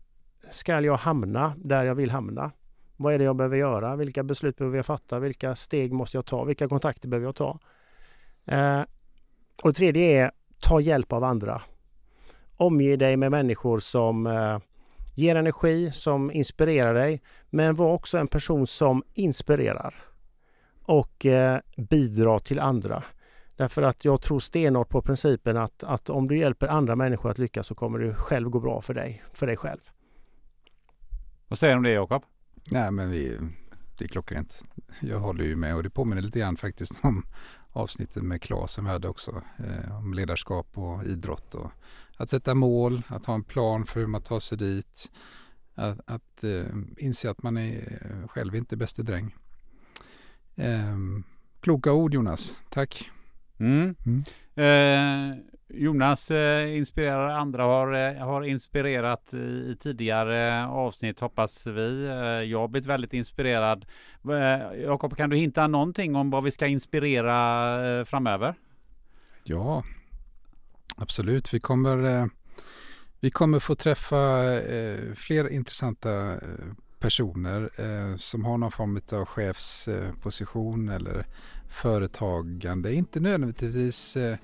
ska jag hamna där jag vill hamna? Vad är det jag behöver göra? Vilka beslut behöver jag fatta? Vilka steg måste jag ta? Vilka kontakter behöver jag ta? Eh, och det tredje är ta hjälp av andra. Omge dig med människor som eh, ger energi, som inspirerar dig. Men var också en person som inspirerar och eh, bidrar till andra. Därför att jag tror stenhårt på principen att, att om du hjälper andra människor att lyckas så kommer det själv gå bra för dig, för dig själv. Vad säger du om det Jakob? Nej men vi, det är klockrent. Jag håller ju med och det påminner lite grann faktiskt om avsnittet med Claes som vi hade också. Eh, om ledarskap och idrott och att sätta mål, att ha en plan för hur man tar sig dit. Att, att eh, inse att man är själv inte bäste dräng. Eh, kloka ord Jonas, tack. Mm. Mm. Jonas eh, inspirerar andra, har, eh, har inspirerat i, i, tidigare eh, avsnitt hoppas vi. Eh, jag har blivit väldigt inspirerad. Eh, Jakob, kan du hinta någonting om vad vi ska inspirera eh, framöver? Ja, absolut. Vi kommer, eh, vi kommer få träffa fler intressanta personer som har någon form av chefsposition eller företagande. Inte nödvändigtvis eh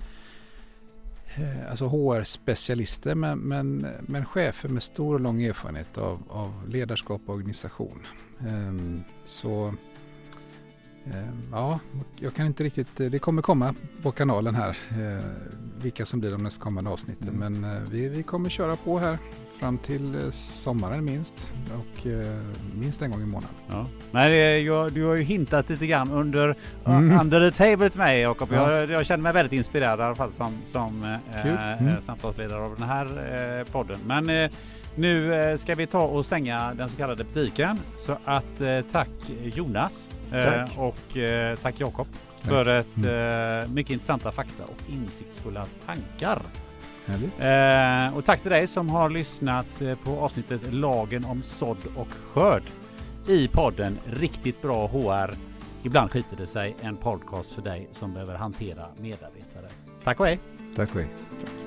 Eh, alltså HR-specialister men, men, men chefer med stor och lång erfarenhet av, av ledarskap och organisation. Ehm, så ja, jag kan inte riktigt, det kommer komma på kanalen här eh, vilka som blir de nästkommande avsnitten mm. men eh, vi, vi kommer köra på här fram till eh, sommaren minst och eh, minst en gång i månaden. Ja. Men jag, du har ju hintat lite grann under mm. under the table till mig Jakob. Ja. Jag, jag känner mig väldigt inspirerad i alla fall som, som eh, mm. samtalsledare av den här eh, podden. Men eh, nu eh, ska vi ta och stänga den så kallade butiken. Så att tack Jonas tack. och tack Jakob för ett mm. mycket intressanta fakta och insiktsfulla tankar. Eh, och tack till dig som har lyssnat eh, på avsnittet Lagen om sådd och skörd i podden Riktigt bra HR. Ibland skiter det sig, en podcast för dig som behöver hantera medarbetare. Tack och hej! Tack och hej!